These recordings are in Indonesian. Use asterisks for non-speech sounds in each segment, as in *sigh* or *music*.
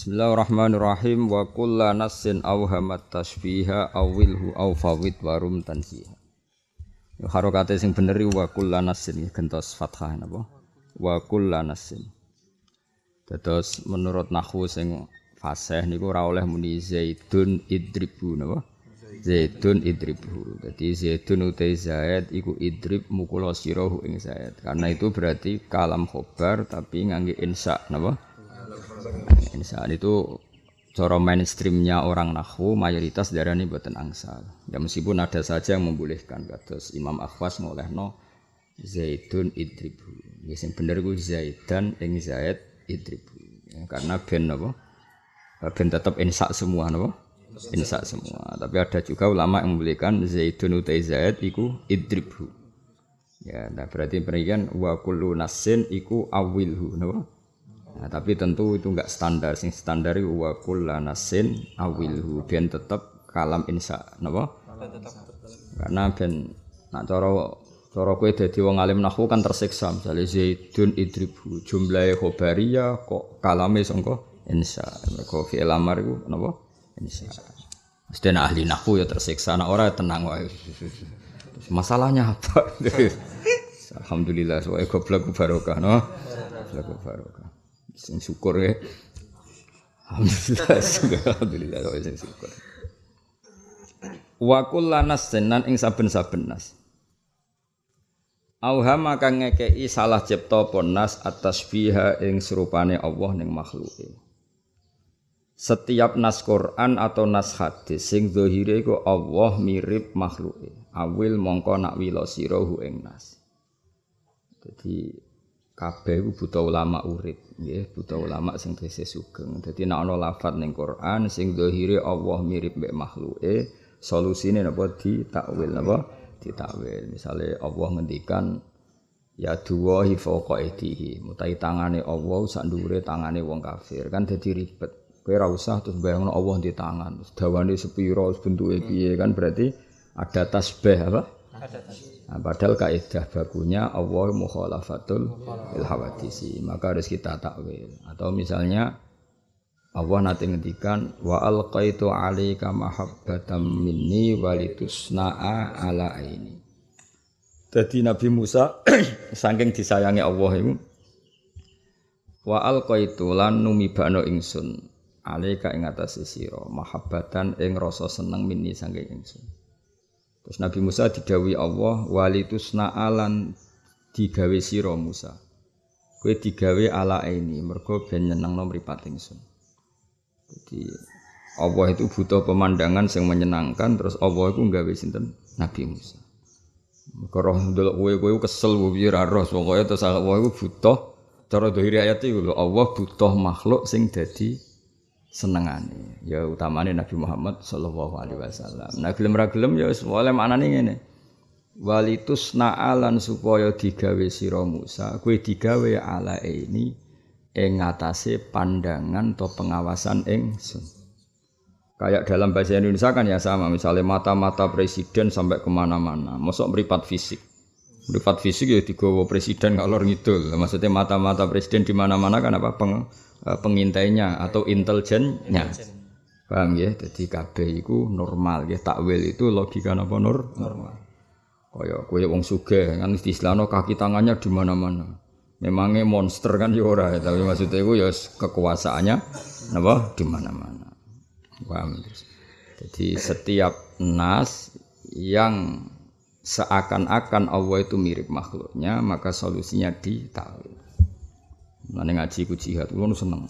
Bismillahirrahmanirrahim wa kulla nassin awhamat tashbiha awilhu aw fawid warum tansiha. Harokate sing bener wa kulla nassin gentos fathah napa? Wa kulla nassin. Dados menurut nahwu sing fasih niku ora oleh muni zaidun idribu napa? Zaidun idribu. Jadi zaidun utai zaid iku idrib mukula sirahu ing zaid. Karena itu berarti kalam khobar tapi ngangge insya napa? Insaan itu cara mainstreamnya orang nahwu mayoritas darah ini buatan angsal. Ya meskipun ada saja yang membolehkan kados Imam Akhwas ngolehno Zaidun idribu. Ya sing bener ku Zaidan ing Zaid idribu. Ya, karena ben napa? Ben tetap insa semua napa? Insa semua. Tapi ada juga ulama yang membolehkan Zaidun utai Zaid iku idribu. Ya, nah berarti perikan wa kullu nasin iku awilhu napa? Nah, tapi tentu itu enggak standar. Sing standar itu wa kullanasin awilhu ben tetep kalam insya napa? Karena ben nak cara cara kowe dadi wong alim nahwu kan tersiksa misalnya zaidun idribu jumlahe khobariyah kok kalame sangka insya. Mergo fi'il amar iku napa? Insya. Mesti ahli nahwu ya tersiksa, nak ora tenang wae. Masalahnya apa? *laughs* Alhamdulillah, soalnya goblok barokah, no? Goblok barokah sing syukur ya. Alhamdulillah, alhamdulillah kok sing syukur. Wa kullanas senan ing saben-saben nas. Auhama kang ngekei salah cipta ponas atas biha ing serupane Allah ning makhluke. Setiap nas Quran atau nas hadis sing zahire iku Allah mirip makhluke. Awil mongko nak wila sirahu ing nas. Jadi kabeh iku buta ulama urip nggih buta ulama sing tesih sugeng. Dadi nek ana lafat ning Quran sing zahire Allah mirip mek makhluke solusine napa? Ditakwil napa? Ditakwil. Misale Allah ngendikan ya duwahi fawqa aidihi mutai tangane Allah sak ndure tangane wong kafir. Kan dadi ribet. Kowe ora usah terus bayangno Allah di tangan. Terus dawane sepira bentuke piye kan berarti ada tasbih apa? Ada tasbih Nah, padahal kaidah bakunya Allah mukhalafatul il hawadisi, maka harus kita takwil. Atau misalnya Allah nanti ngendikan wa alqaitu alaika mahabbatan minni walitusna'a ala aini. Jadi Nabi Musa *clears throat* saking disayangi Allah itu wa alqaitu lan numibano ingsun alaika ing atase sira mahabbatan ing rasa seneng minni saking ingsun. Terus Nabi Musa didawi Allah walitusna alan digawe sira Musa. Kowe digawe ala ini mergo ben nyenengno mripat ingsun. Jadi Allah itu butuh pemandangan yang menyenangkan terus Allah itu nggawe sinten Nabi Musa. Mergo roh ndelok kowe kowe kesel piye ra roh pokoke terus Allah itu butuh cara dohiri ayat itu Allah butuh makhluk sing dadi senengane. Ya utamane Nabi Muhammad sallallahu alaihi wasallam. Nah gelem ra gelem ya wis oleh maknane ngene. Walitus na'alan supaya digawe sira Musa kowe digawe ala ini ing ngatasé pandangan atau pengawasan ingsun. Kayak dalam bahasa Indonesia kan ya sama misalnya mata-mata presiden sampai ke mana-mana. Masuk meripat fisik meripat fisik ya digawa presiden kalau ngidul maksudnya mata-mata presiden di mana-mana kan apa peng Eh, pengintainya atau intelijennya. Paham ya? Jadi kabeh iku normal ya. Takwil itu logika napa nur? Normal. Kaya kowe wong sugih kan istilahno kaki tangannya di mana-mana. Memangnya monster kan ya ora, tapi maksudnya itu ya kekuasaannya napa di mana-mana. Paham? Jadi setiap nas yang seakan-akan Allah itu mirip makhluknya, maka solusinya di takwil. Nane ngaji ku jihad, kulo seneng.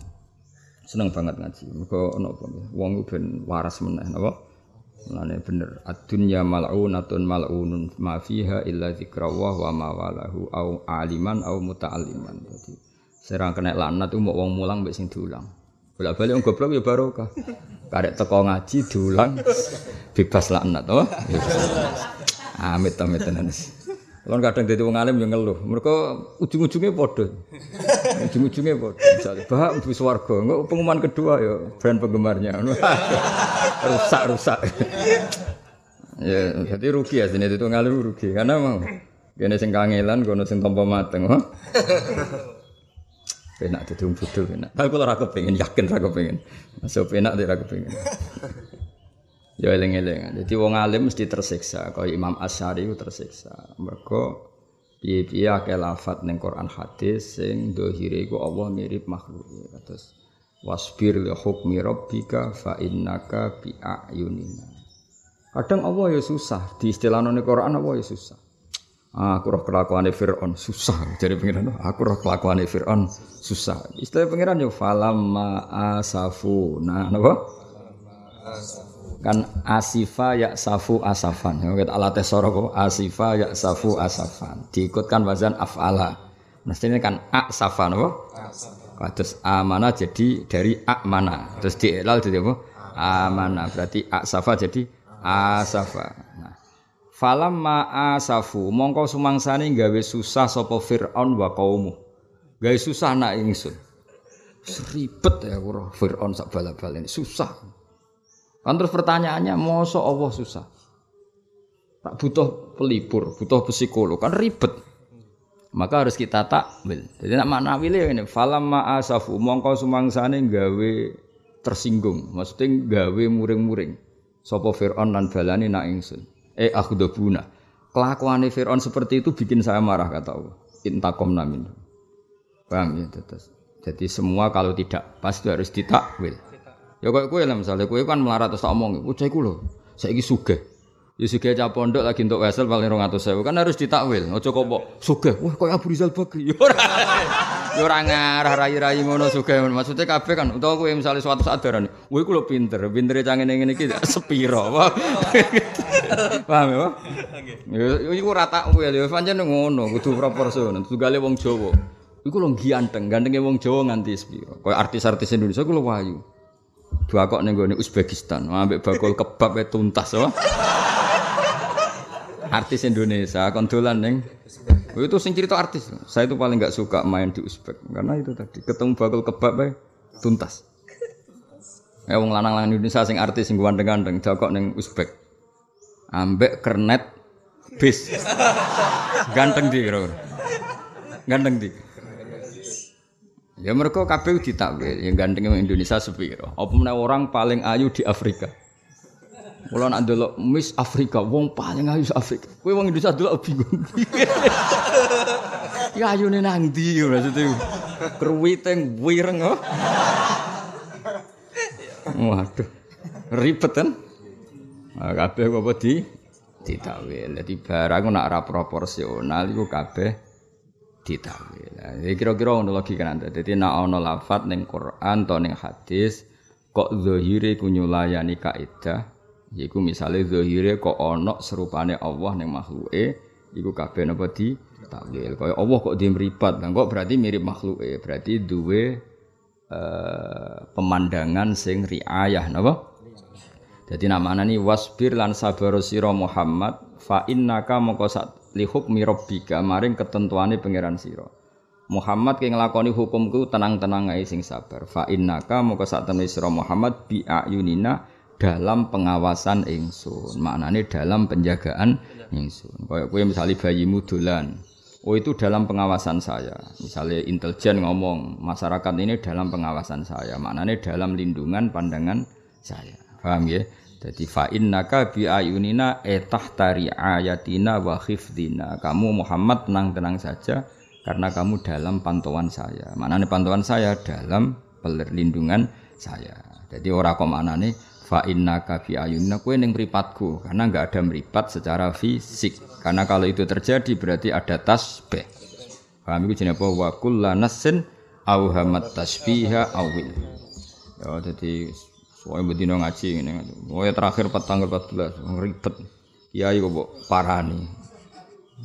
Seneng banget ngaji. Mergo ono apa wong ben waras meneh napa? Nane bener. Ad-dunya mal'unatun mal'unun ma fiha illa dzikrawah wa ma walahu au aliman au muta'alliman. Dadi serang kena laknat mau wong mulang mbek sing diulang. Bolak-balik wong goblok ya barokah. Karek teko ngaji diulang bebas laknat, oh. Amit amit tenan. Kalau kadang jadi wong alim yang ngeluh, mereka ujung-ujungnya bodoh, ujung-ujungnya bodoh. Misalnya, bah, bu swargo, enggak pengumuman kedua ya, brand penggemarnya, *laughs* rusak rusak. ya, jadi rugi ya sini itu ngalim rugi, karena mau, gini sing kangelan, kono sing tompo mateng, oh. Penak dadi wong bodho penak. Tapi kula ora kepengin, yakin ora kepengin. Masuk penak ora kepengin. Ya eling-eling. Jadi wong alim mesti tersiksa, kaya Imam Asy'ari ku tersiksa. Mergo piye-piye akeh lafat ning Quran hadis sing dohire iku Allah mirip makhluk. Terus wasbir li hukmi rabbika fa innaka bi ayunina. Kadang Allah ya susah, di istilah ning Quran Allah ya susah. Ah, aku roh kelakuane Firaun susah jadi pengiran aku roh kelakuane Firaun susah istilah pengiran yo falamma asafu nah napa kan asifa ya safu asafan. Ya kita alat tesoro kok asifa ya safu asafan. Diikutkan wazan afala. Mestinya kan asafa napa terus amana jadi dari amana. Terus dielal jadi apa? Amana. Berarti asafa jadi asafa. Falam ma'asafu mongko sumangsane gawe susah sapa Firaun wa kaumu. Gawe susah nak ingsun. Seribet ya kuro Firaun sak bala-bala ini. Susah. Kan terus pertanyaannya, mosok Allah susah? Tak butuh pelipur, butuh psikolog, kan ribet. Maka harus kita takwil. Jadi nak makna wile ini, falam ma'asafu mongko sumangsane gawe tersinggung, maksudnya gawe muring-muring. Sapa Firaun lan balani nak ingsun eh akhdabuna. Kelakuan Fir'aun seperti itu bikin saya marah kata Allah. Intakom namin. Paham ya terus. Jadi semua kalau tidak pas itu harus ditakwil. Ya kok kowe lah misalnya kowe kan melarat terus tak omong, "Bocah iku lho, saiki sugih." Ya sugih cah pondok lagi untuk wesel paling 200.000 kan harus ditakwil. Ojo kok mbok sugih. Wah, koyo Abu Rizal Bakri. *laughs* Ya ora. Ya ora ngarah rai-rai ngono sugih. Maksudnya kabeh kan utawa kowe misalnya suatu saat darane, "Kowe iku lho pinter, pintere cah ngene ngene iki *laughs* sepiro." *laughs* Paham ya? Nggih. Iku ora takwil ya pancen ngono, kudu proporsional. Tugale wong Jawa. Iku lho ganteng, gantenge wong Jawa nganti sepiro. Kayak artis-artis Indonesia iku lho wayu. Dua kok ning gone Uzbekistan, ambek bakul kebab tuntas, apa? artis Indonesia kondolan neng itu sing cerita artis. Saya itu paling nggak suka main di Uzbek. Karena itu tadi ketemu bakul kebab bae tuntas. Ya wong lanang-lanang Indonesia sing artis sing ganteng-ganteng jokok neng Uzbek. Ambek kernet bis. Ganteng di kira ganteng di ya mereka kabeh ditakwil yang ganteng Indonesia sepiro apa orang paling ayu di Afrika Mula nak Miss Afrika, wong paling ayu Afrika. Kowe wong Indonesia delok bingung. *laughs* ya ayune nang ndi maksudnya? Kruwiteng wireng oh. Waduh. Ribet kan? Nah, kabeh apa di ditawil. Dadi barang nak ora proporsional iku kabeh ditawil. Jadi kira-kira ngono logika nanti. Jadi nak ana lafat ning Quran atau ning hadis kok zahire ku nyulayani kaidah Iku misalnya zahire kok ono serupane Allah ning makhluke, iku kabeh napa di takwil. Kaya Allah kok dia meripat, kok berarti mirip makhluke, berarti duwe uh, pemandangan sing riayah napa? Jadi namanya ini wasbir lan sabar Muhammad fa innaka moko sak li hukmi rabbika maring ketentuane pangeran sira. Muhammad ki nglakoni hukumku tenang-tenang ae sing sabar. Fa innaka moko sak temne sira Muhammad bi ayunina dalam pengawasan ingsun maknanya dalam penjagaan ingsun kayak gue misalnya bayimu dolan oh itu dalam pengawasan saya misalnya intelijen ngomong masyarakat ini dalam pengawasan saya maknanya dalam lindungan pandangan saya paham ya jadi fa'in naka bi ayunina etah tari ayatina wa khifdina. Kamu Muhammad tenang-tenang saja karena kamu dalam pantauan saya. Maknanya pantauan saya dalam perlindungan saya. Jadi orang kok maknanya fa innaka fi ayunna kowe ning mripatku. Karena enggak ada meripat secara fisik. Karena kalau itu terjadi berarti ada tasbih. Paham iku jenenge apa? Wa kullanasin au hamat tasbiha awil. Ya jadi soalnya bedino ngaji ini oh ya terakhir tanggal 14 ribet kiai kok parani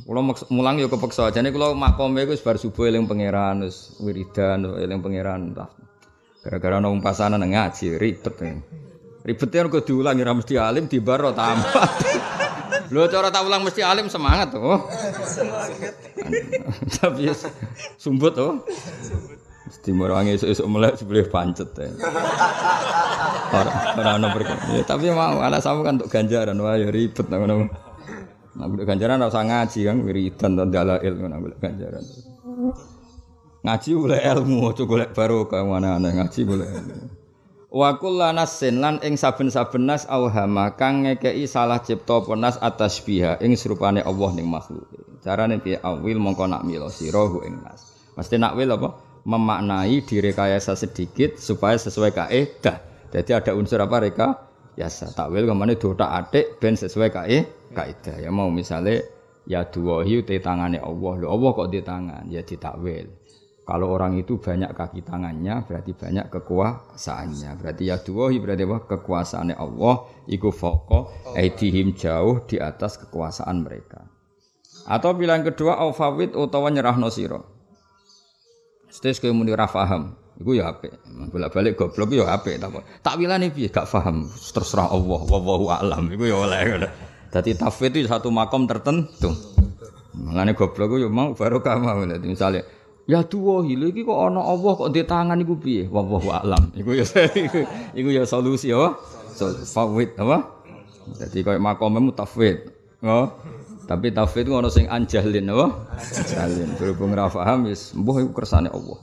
Kulo mulang yo kepeksa jane kulo makome iku bar subuh eling pangeran wis wiridan eling pangeran gara-gara nang pasanan ngaji ribet ya. Ribetnya kok diulangi ra mesti alim di baro tambah. *laughs* Lho cara tak ulang mesti alim semangat tuh. Tapi sumbut tuh. Mesti merangi esuk-esuk melek sebelah pancet ya. Ora ora ya, tapi mau anak sama kan untuk ganjaran wah ya ribet ngono. Nah, ganjaran ora usah ngaji kan wiridan dan dalail ngono ganjaran. Ngaji boleh ilmu, aja golek barokah mana-mana ngaji boleh ilmu. Wa kullanasin lan ing saben-saben nas auhama kang ngekei salah cipta penas atas biha ing serupane Allah ning makhluk. Carane piye awil mongko nak milo sira ing nas. Mesti nak wil apa? Memaknai direkayasa sedikit supaya sesuai kaidah. Jadi ada unsur apa reka? Yasa takwil ke mana dotak adik ben sesuai kae kaidah. Ya mau misalnya ya duwahi te tangane Allah. Lho Allah kok di tangan? Ya ditakwil. Kalau orang itu banyak kaki tangannya berarti banyak kekuasaannya. Berarti ya duwahi berarti apa? Kekuasaannya Allah iku foko aidihim jauh di atas kekuasaan mereka. Atau pilihan kedua aufawid utawa nyerahno sira. Stes kowe muni ra paham, iku ya apik. Bolak-balik goblok ya tak Takwilane piye gak paham, terserah Allah, wallahu alam. Iku ya oleh. Dadi tafwid itu satu makom tertentu. Mulane goblok ku ya mau barokah mau. Misalnya Ya tuwa hile iki kok ana Allah kok di tangan iku piye? Wallahu alam. Iku ya *laughs* iku ya solusi apa? Fawid apa? Jadi koyo makome mutafwid. Oh. Tapi tafwid ngono sing anjalin apa? Anjalin. Berhubung ra paham wis mbuh iku kersane Allah.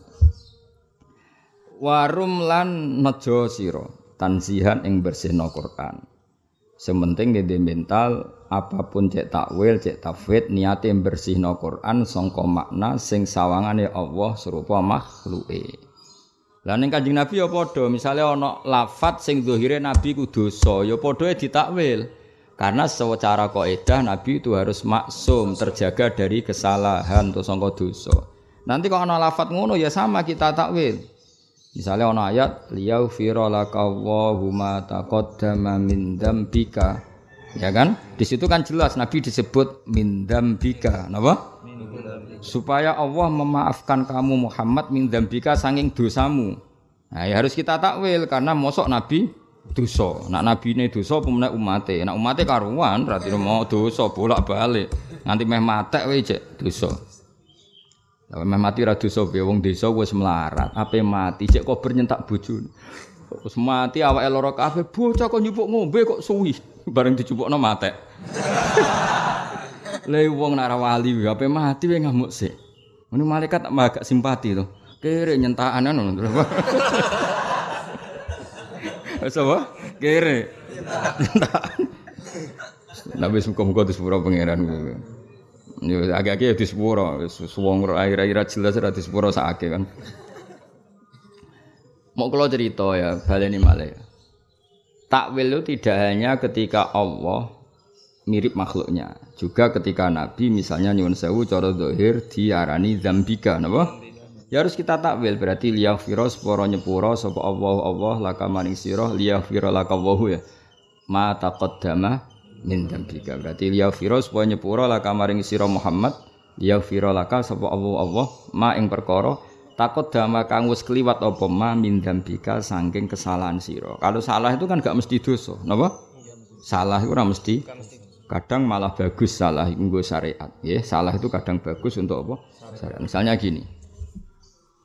Warum lan nejo sira tansihan ing bersihno Quran. Sementing di mental apa pun cek takwil, cek tafwid niate bersihno Quran sangka makna sing sawangane Allah serupa makhluke. Lah ning Kanjeng Nabi ya padha, misale ana lafat sing zahire Nabi ku dosa, ya padha ditakwil. Karena secara kaidah Nabi itu harus maksum, terjaga dari kesalahan atau sangka dosa. Nanti kalau ana lafat ngono ya sama kita takwil. Misalnya ono ayat liyaghfira lakallahu ma taqaddama min dzambika. Ya kan? Di situ kan jelas Nabi disebut min dzambika. Napa? Supaya Allah memaafkan kamu Muhammad min dzambika saking dosamu. Nah, ya harus kita takwil karena mosok Nabi dosa. Nak nabi ini dosa pemenang umate. Nak umate karuan berarti mau dosa bolak-balik. Nanti meh matek wae cek dosa. Lah mati ra dosa wong desa wis melarat, ape mati cek kok bernyentak bojone. Wis mati awake lara kabeh, bocah kok nyupuk ngombe kok suwi bareng dicupukno matek. *laughs* Le wong nak wali ape mati wae ngamuk sik. Ngono malaikat agak simpati to. Kere nyentakan ngono. *laughs* Wis apa? Kere. Nabi muka-muka disepura pangeran. Yo agak-agak ya disepuro, suwong air-air jelas ora disepuro sakake kan. Mau kalau cerita ya, baleni malah ya. Takwil itu tidak hanya ketika Allah mirip makhluknya, juga ketika Nabi misalnya nyuwun sewu cara dohir diarani zambika, napa? Ya harus kita takwil berarti liyaghfira sepuro nyepuro sapa Allah Allah laka maning sira liyaghfira laka ya. Ma taqaddama min dzambika. Berarti liya fira supaya nyepura laka maring sira Muhammad, liya fira laka sapa Allah Allah ma ing perkara takut dama kang wis kliwat apa ma min dzambika saking kesalahan sira. Kalau salah itu kan gak mesti dosa, napa? Salah itu ora mesti. Kadang malah bagus salah nggo syariat, ya. Salah itu kadang bagus untuk apa? Misalnya gini.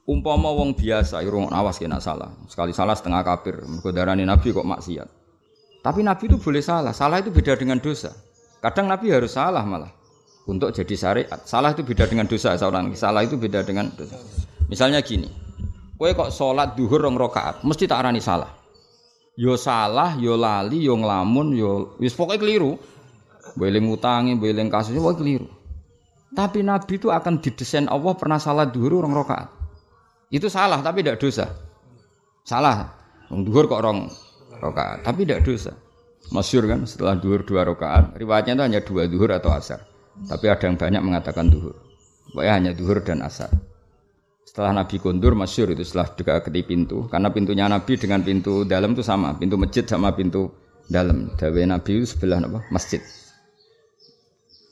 Umpama wong biasa, irung awas kena salah. Sekali salah setengah kafir. Mergo Nabi kok maksiat. Tapi Nabi itu boleh salah. Salah itu beda dengan dosa. Kadang Nabi harus salah malah untuk jadi syariat. Salah itu beda dengan dosa seorang. Salah itu beda dengan dosa. Misalnya gini, kue kok sholat duhur rong rokaat, mesti tak arani salah. Yo salah, yo lali, yo ngelamun, yo wis pokoknya keliru. Boleh ngutangi, boleh kasusnya, pokoknya keliru. Tapi Nabi itu akan didesain Allah pernah salah duhur rong rokaat. Itu salah tapi tidak dosa. Salah. Duhur kok rong rakaat, tapi tidak dosa. Masyur kan setelah duhur dua rakaat, riwayatnya itu hanya dua duhur atau asar. Tapi ada yang banyak mengatakan duhur. Pokoknya hanya duhur dan asar. Setelah Nabi kondur masyur itu setelah dekati pintu, karena pintunya Nabi dengan pintu dalam itu sama, pintu masjid sama pintu dalam. Dawe Nabi sebelah apa? Masjid.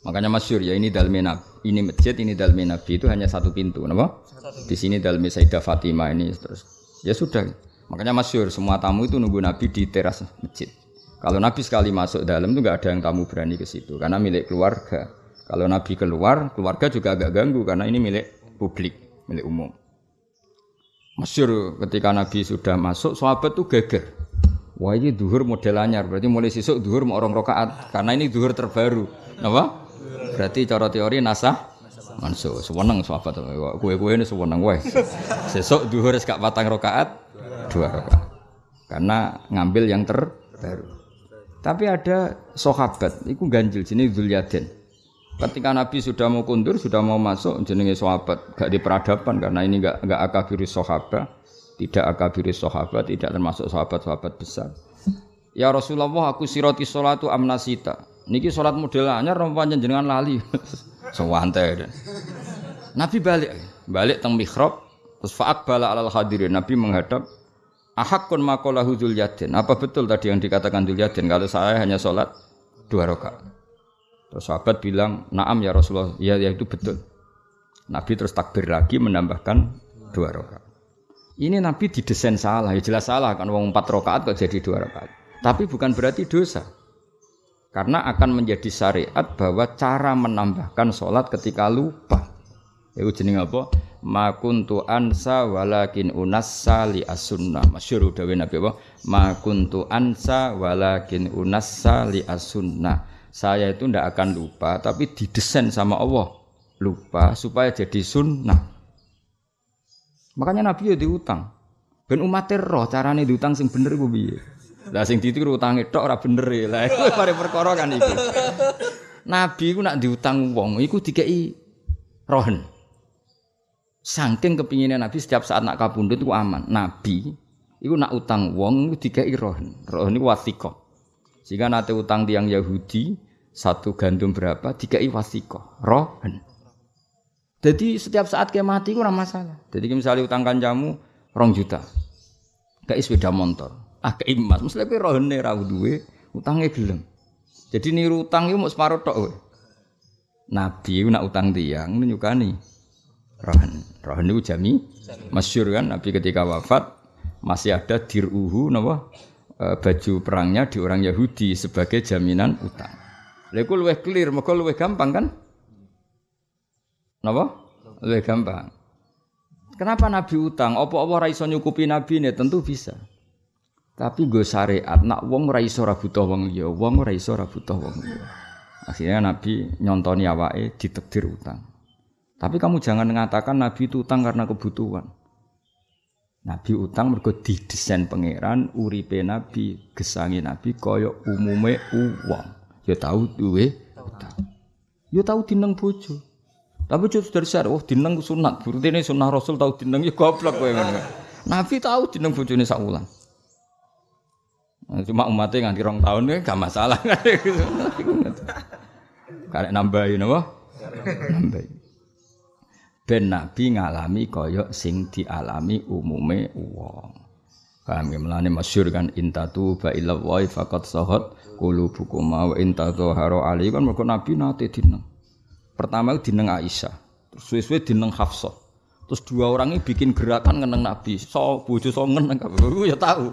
Makanya masyur ya ini dalam Nabi, ini masjid, ini dalam Nabi itu hanya satu pintu, apa? Di sini dalam Sayyidah Fatimah ini terus. Ya sudah. Makanya masyur semua tamu itu nunggu Nabi di teras masjid. Kalau Nabi sekali masuk dalam itu nggak ada yang tamu berani ke situ karena milik keluarga. Kalau Nabi keluar, keluarga juga agak ganggu karena ini milik publik, milik umum. Masyur ketika Nabi sudah masuk, sahabat tuh geger. Wah ini duhur model anyar, berarti mulai sisuk duhur mau orang rokaat karena ini duhur terbaru. Apa? Berarti cara teori nasah Manso, sewenang sahabat. Kue-kue ini sewenang wae. Sesuk duhur gak patang rakaat, dua rakaat. Karena ngambil yang terbaru. Tapi ada sahabat, itu ganjil sini Dzulyaden. Ketika Nabi sudah mau kundur, sudah mau masuk jenenge sahabat, gak di peradaban karena ini gak gak akabirus sahabat, tidak akabirus sahabat, tidak termasuk sahabat-sahabat besar. Ya Rasulullah, aku siroti salatu amnasita. Niki salat model anyar rompanya jenengan lali. *laughs* Sewantai. Nabi balik, balik teng mihrab, terus bala alal hadirin. Nabi menghadap Ahakun makolahu Dzulyaden. Apa betul tadi yang dikatakan Dzulyaden kalau saya hanya sholat dua rakaat? Terus sahabat bilang, "Na'am ya Rasulullah." Ya, ya itu betul. Nabi terus takbir lagi menambahkan dua rakaat. Ini Nabi didesain salah, ya jelas salah kan wong empat rakaat kok jadi dua rakaat. Tapi bukan berarti dosa. Karena akan menjadi syariat bahwa cara menambahkan sholat ketika lupa. Itu jeneng apa? Ma kuntu ansa walakin unassa li as-sunnah. Masyhur Nabi apa? Ma kuntu ansa walakin unassa li as-sunnah. Saya itu ndak akan lupa, tapi didesain sama Allah lupa supaya jadi sunnah. Makanya Nabi ya diutang. Ben umat roh carane diutang sing bener iku piye? Lah sing ditiru utange tok ora bener e. Lah iku pare perkara kan iku. Nabi iku nak diutang wong iku dikeki rohen. Saking kepinginnya Nabi setiap saat nak kabundut itu aman. Nabi itu nak utang wong itu tiga rohen. Rohen itu wasiko. Jika nanti utang tiang Yahudi satu gandum berapa tiga wasiko. Rohen. Jadi setiap saat kayak mati itu masalah. Jadi misalnya utang kanjamu rong juta. Kayak sepeda motor. Kayak emas. Mesti kayak rohen nih rawu duwe. Utangnya gelem. Jadi niru utang itu mau separuh tok. Nabi itu nak utang tiang nyukani rohan. Rohan itu jami masyur kan Nabi ketika wafat masih ada diruhu napa e, baju perangnya di orang Yahudi sebagai jaminan utang. Lha luwih clear, mergo luwih gampang kan? Napa? Luwih gampang. Kenapa Nabi utang? Apa Allah ra iso nyukupi Nabi ini? Tentu bisa. Tapi gue syariat, nak wong ra iso ra butuh wong liya, wong ra iso ra butuh wong liya. Akhirnya Nabi nyontoni awake ditakdir utang. Tapi kamu jangan mengatakan Nabi itu utang karena kebutuhan. Nabi utang mergo didesain pangeran uripe Nabi, gesangi Nabi kaya umume uang. Ya tahu duwe utang. Ya tahu dineng bojo. Tapi cukup dari syar, oh dineng sunat. Berarti ini sunnah Rasul tahu dineng ya goblok kowe. Nabi tahu dineng bojone sak wulan. Nah, cuma umatnya nganti rong tahun ya gak masalah. Karek nambahin apa? Nambahin ben nabi ngalami kaya sing dialami umume wong. Paham ya melane masyhur kan intatu ba ila wa faqat sahat qulubukum wa intatu haro ali kan mergo nabi nate dineng. Pertama dineng Aisyah, terus suwe-suwe dineng Hafsah. Terus dua orang ini bikin gerakan ngeneng Nabi. So bojo so ngeneng ya tahu.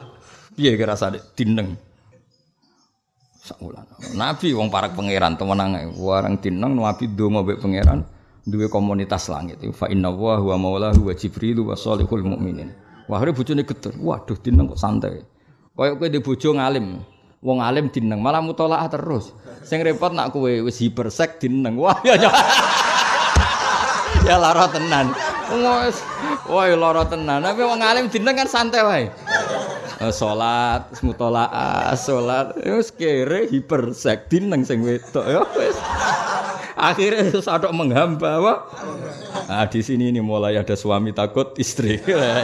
Piye kira rasane dineng. Sakulan. Nabi wong parak pangeran temenang warang dineng Nabi donga mbek pangeran duwe komunitas langit. Fa inna wa huwa maulahu wa jibril wa salihul mukminin. Wah, bojone geter. Waduh, dineng kok santai. Kayak kowe di bojo ngalim. Wong alim dineng malah mutolaah terus. Sing repot nak kowe wis hipersek dineng. Wah, ya ya. *laughs* ya lara tenan. Wes, wah lara tenan. Tapi wong alim dineng kan santai wae. Eh, salat, mutolaah, salat, wis kere hipersek dineng sing wedok ya wis. Akhirnya sadok menghamba apa? Nah, di sini ini mulai ada suami takut istri.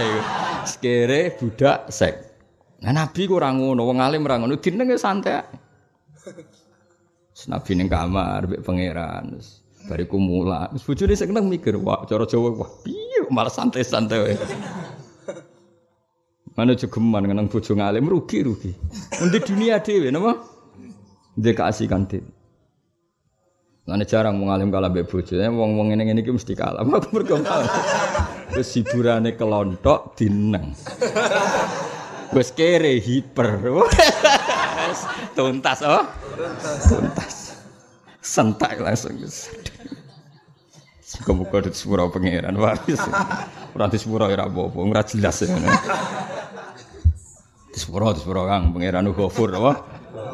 *laughs* Sekere budak sek. Nah, Nabi kurang ngono, wong alim ora ngono, dinenge santai. Nabi ning kamar mbek pangeran. Bariku mula. Wis bojone sing mikir, wah cara Jawa wah piye malah santai-santai. Mana jogeman ngenang bojo ngalim rugi-rugi. Untuk dunia dhewe napa? Ndek keasikan dhewe. Mana jarang mau ngalim kalah mbek bojone, wong-wong ngene-ngene iki mesti kalah. Aku berkembang. Wis hiburane kelontok dineng. Wis kere hiper. Tuntas oh. Tuntas. Sentak langsung. Muga-muga di sepura pangeran waris. Ora di sepura ora jelas ya. Di sepura Kang pangeran Ghafur apa?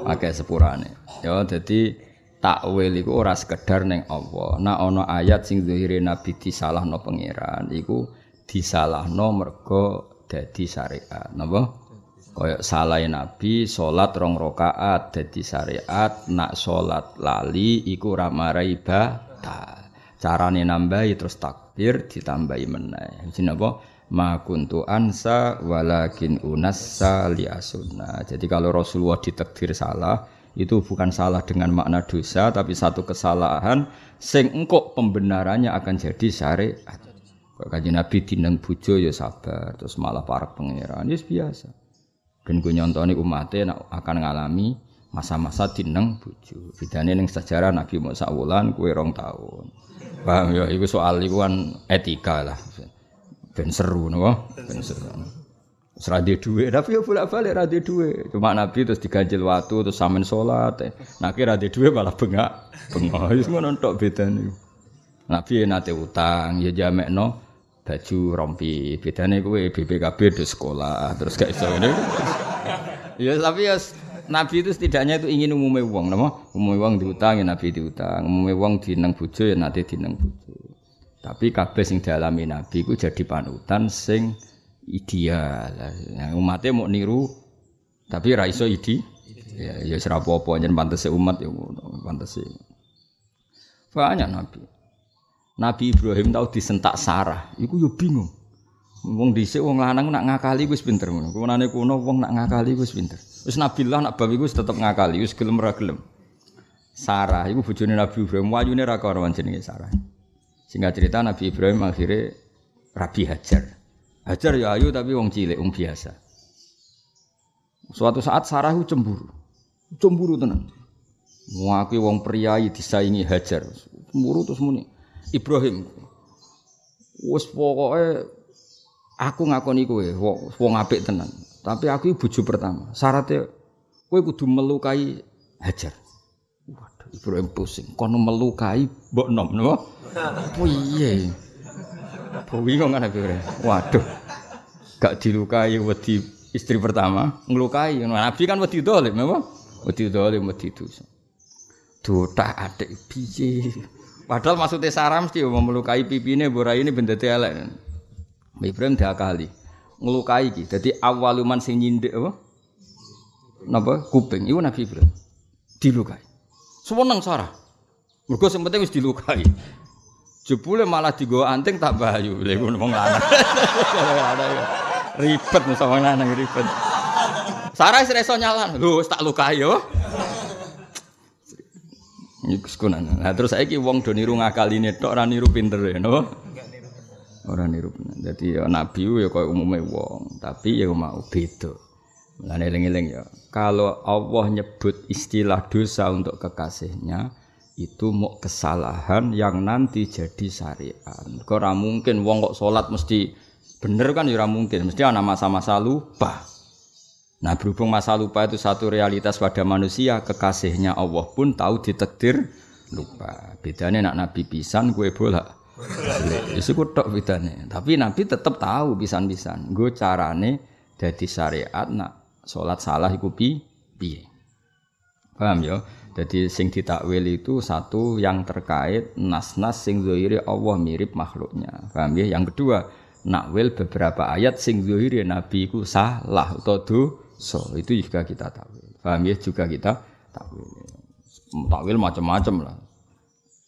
Akeh sepurane. Ya dadi takwil iku ora sekedar ning Allah. Nah ana ayat sing zahire nabi disalahno pangeran iku disalahno mergo dadi syariat. Napa? Kaya salah nabi salat rong rakaat dadi syariat, nak salat lali iku ora marai ibadah. Carane nambahi terus takbir ditambahi meneh. Jenenge apa? Ma kuntu ansa walakin unassa li Jadi kalau Rasulullah ditakdir salah, itu bukan salah dengan makna dosa tapi satu kesalahan sing engkok pembenarannya akan jadi syariat. Kanjeng Nabi dineng bojo ya sabar terus malah para pangeran ya biasa. Dan gue nyontoni umatnya akan ngalami masa-masa dineng bojo. Bedane ning sejarah Nabi Musa wulan kue rong tahun. Paham ya itu soal itu kan etika lah. Ben seru nopo? Ben seru. Serade duit, tapi ya bolak balik rade duit. Cuma Nabi terus diganjil waktu terus samen sholat. Eh. Nah kira rade duit malah bengak, bengak. Semua nontok beda nih. Nabi nate utang, ya jamek no baju rompi. Bedanya gue BPKB di sekolah terus kayak so ini. ya tapi ya Nabi itu setidaknya itu ingin umumnya uang, nama umumnya uang diutang ya Nabi diutang, umumnya uang dineng bujo ya nanti dineng bujo. Tapi kabeh sing dialami Nabi itu jadi panutan sing ideal. Yang umatnya mau niru tapi ra iso idi. Ya ya ora apa-apa yen umat ya ngono, pantese. Banyak nabi. Nabi Ibrahim tahu disentak Sarah, iku yo bingung. Wong dhisik wong lanang nak ngakali wis pinter ngono. Kunane kuno wong nak ngakali wis pinter. Wis nabilah nak bab iku tetep ngakali, wis gelem ra gelem. Sarah iku bojone Nabi Ibrahim, wayune ra karo jenenge Sarah. Singkat cerita Nabi Ibrahim akhirnya Rabi Hajar. Hajar ya ayu tapi wong cilik, wong biasa. Suatu saat Sarah cemburu. Cemburu tenan. Muaki wong priayi disaingi Hajar. Cemburu terus muni. Ibrahim. Wes pokoke aku ngakoni kowe wong apik tenan. Tapi aku bojo pertama. Syaratnya kowe kudu melukai Hajar. Ibrahim pusing. Kono melukai mbok nom, napa? *laughs* Piye? Bingung kan aku. Waduh. Gak dilukai wedi istri pertama, ngelukai. Nabi kan wedi dolim, apa? Wedi dolim, wedi dosa. Dotak adik biji. Padahal maksudnya Sarah mesti mau melukai pipine borai ini benda elek. Ibrahim kali ngelukai ki. Jadi awaluman sing nyindik apa? Napa? Kuping. Iku Nabi Ibrahim. Dilukai. Seneng Sarah. Mergo sing penting wis dilukai. Jebule malah digo anting tak bayu. Lha ngono wong lanang. Ribet mesti wong lanang ribet. Sarah wis reso nyalan. Lho wis tak lukai yo. Nah terus saiki wong do niru ngakaline tok ora niru pinter ya, no? Ora niru. Dadi ya nabi ya koyo umume wong, tapi ya mau beda. Lan eling-eling ya. Kalau Allah nyebut istilah dosa untuk kekasihnya, itu mau kesalahan yang nanti jadi syariat. Kok mungkin wong kok salat mesti bener kan ya mungkin, mesti ana masa-masa lupa. Nah, berhubung masa lupa itu satu realitas pada manusia, kekasihnya Allah pun tahu ditakdir lupa. Bedanya nak nabi pisan gue bola. Itu bedanya. Tapi nabi tetap tahu pisan-pisan. Gue carane jadi syariat nak salat salah iku piye. Paham ya? Jadi sing ditakwil itu satu yang terkait nas-nas sing zahiri Allah mirip makhluknya. Paham ya? Yang kedua, nakwil beberapa ayat sing zahiri Nabi ku salah atau so Itu juga kita takwil. Paham ya? Juga kita takwil. Takwil macam-macam lah.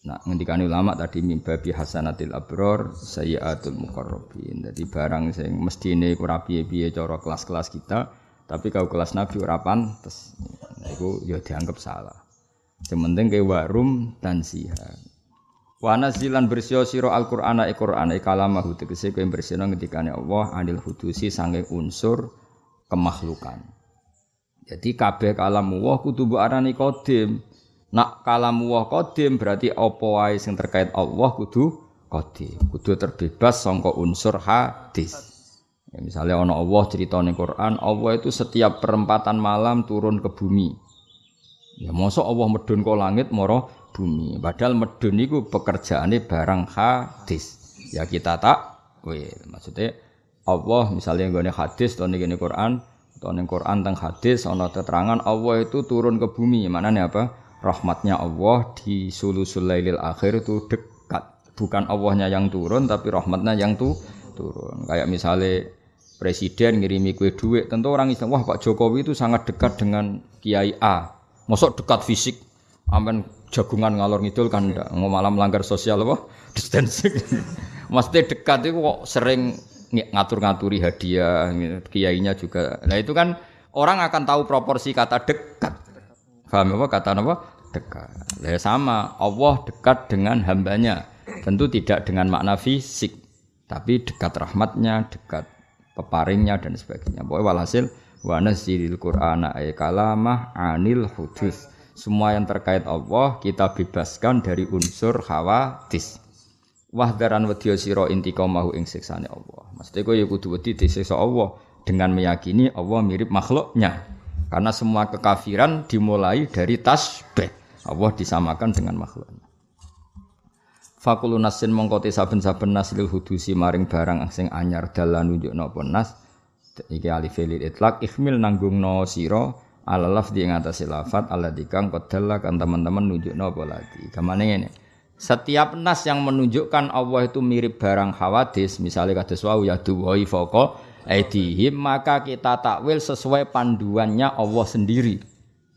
Nah, ngendikan ulama tadi mimbabi hasanatil abror sayyatul muqarrabin. Jadi barang sing mestine ora piye-piye cara kelas-kelas kita, tapi kau kelas Nabi ora pantes. Itu ya dianggap salah. Sementing ke warum dan siha. Wana zilan bersio siro al Qur'ana e e kalamahu tegese kowe ngendikane Allah anil hudusi sange unsur kemakhlukan. Jadi kabeh kalamu Allah kudu arani qadim. Nak kalamu Allah qadim berarti apa wae terkait Allah kudu qadim. Kudu terbebas sangka unsur hadis. Ya, misalnya ono Allah cerita ning Quran, Allah itu setiap perempatan malam turun ke bumi. Ya mosok Allah medun kok langit moro bumi. Padahal medun itu pekerjaannya barang hadis. Ya kita tak kowe. Maksudnya Allah misalnya nggone hadis atau ning Quran atau ning Quran tentang hadis ana keterangan Allah itu turun ke bumi. Mana nih apa? rahmatnya Allah di sulusul lailil akhir itu dekat. Bukan Allahnya yang turun tapi rahmatnya yang tuh turun. Kayak misalnya presiden ngirimi kue duit, tentu orang Islam, wah Pak Jokowi itu sangat dekat dengan Kiai A. Masuk dekat fisik, amen jagungan ngalor ngidul kan enggak, mau malam melanggar sosial apa? *laughs* Distancing. Maksudnya dekat itu kok sering ngatur-ngaturi hadiah, kiainya juga. Nah itu kan orang akan tahu proporsi kata dekat. Paham apa kata apa? Dekat. Ya sama, Allah dekat dengan hambanya. Tentu tidak dengan makna fisik, tapi dekat rahmatnya, dekat peparingnya dan sebagainya. Pokoknya walhasil wa nazzilil qur'ana ay kalamah anil hudus. Semua yang terkait Allah kita bebaskan dari unsur khawatis wahdaran wedya sira intiqamahu ing siksane Allah. Mesti kowe ya kudu wedi disiksa Allah dengan meyakini Allah mirip makhluknya. Karena semua kekafiran dimulai dari tasbih. Allah disamakan dengan makhluknya. Fakulu nasin mongkoti saben-saben nas lil hudusi maring barang sing anyar dalan nunjuk napa nas iki alif lil itlaq ikhmil nanggung no sira ala lafzi ing atase lafat ala dikang kodalla kan teman-teman nunjuk napa lagi. Kamane ngene. Setiap nas yang menunjukkan Allah itu mirip barang hawadis, misalnya kata wau ya duwai foko aidihim, maka kita takwil sesuai panduannya Allah sendiri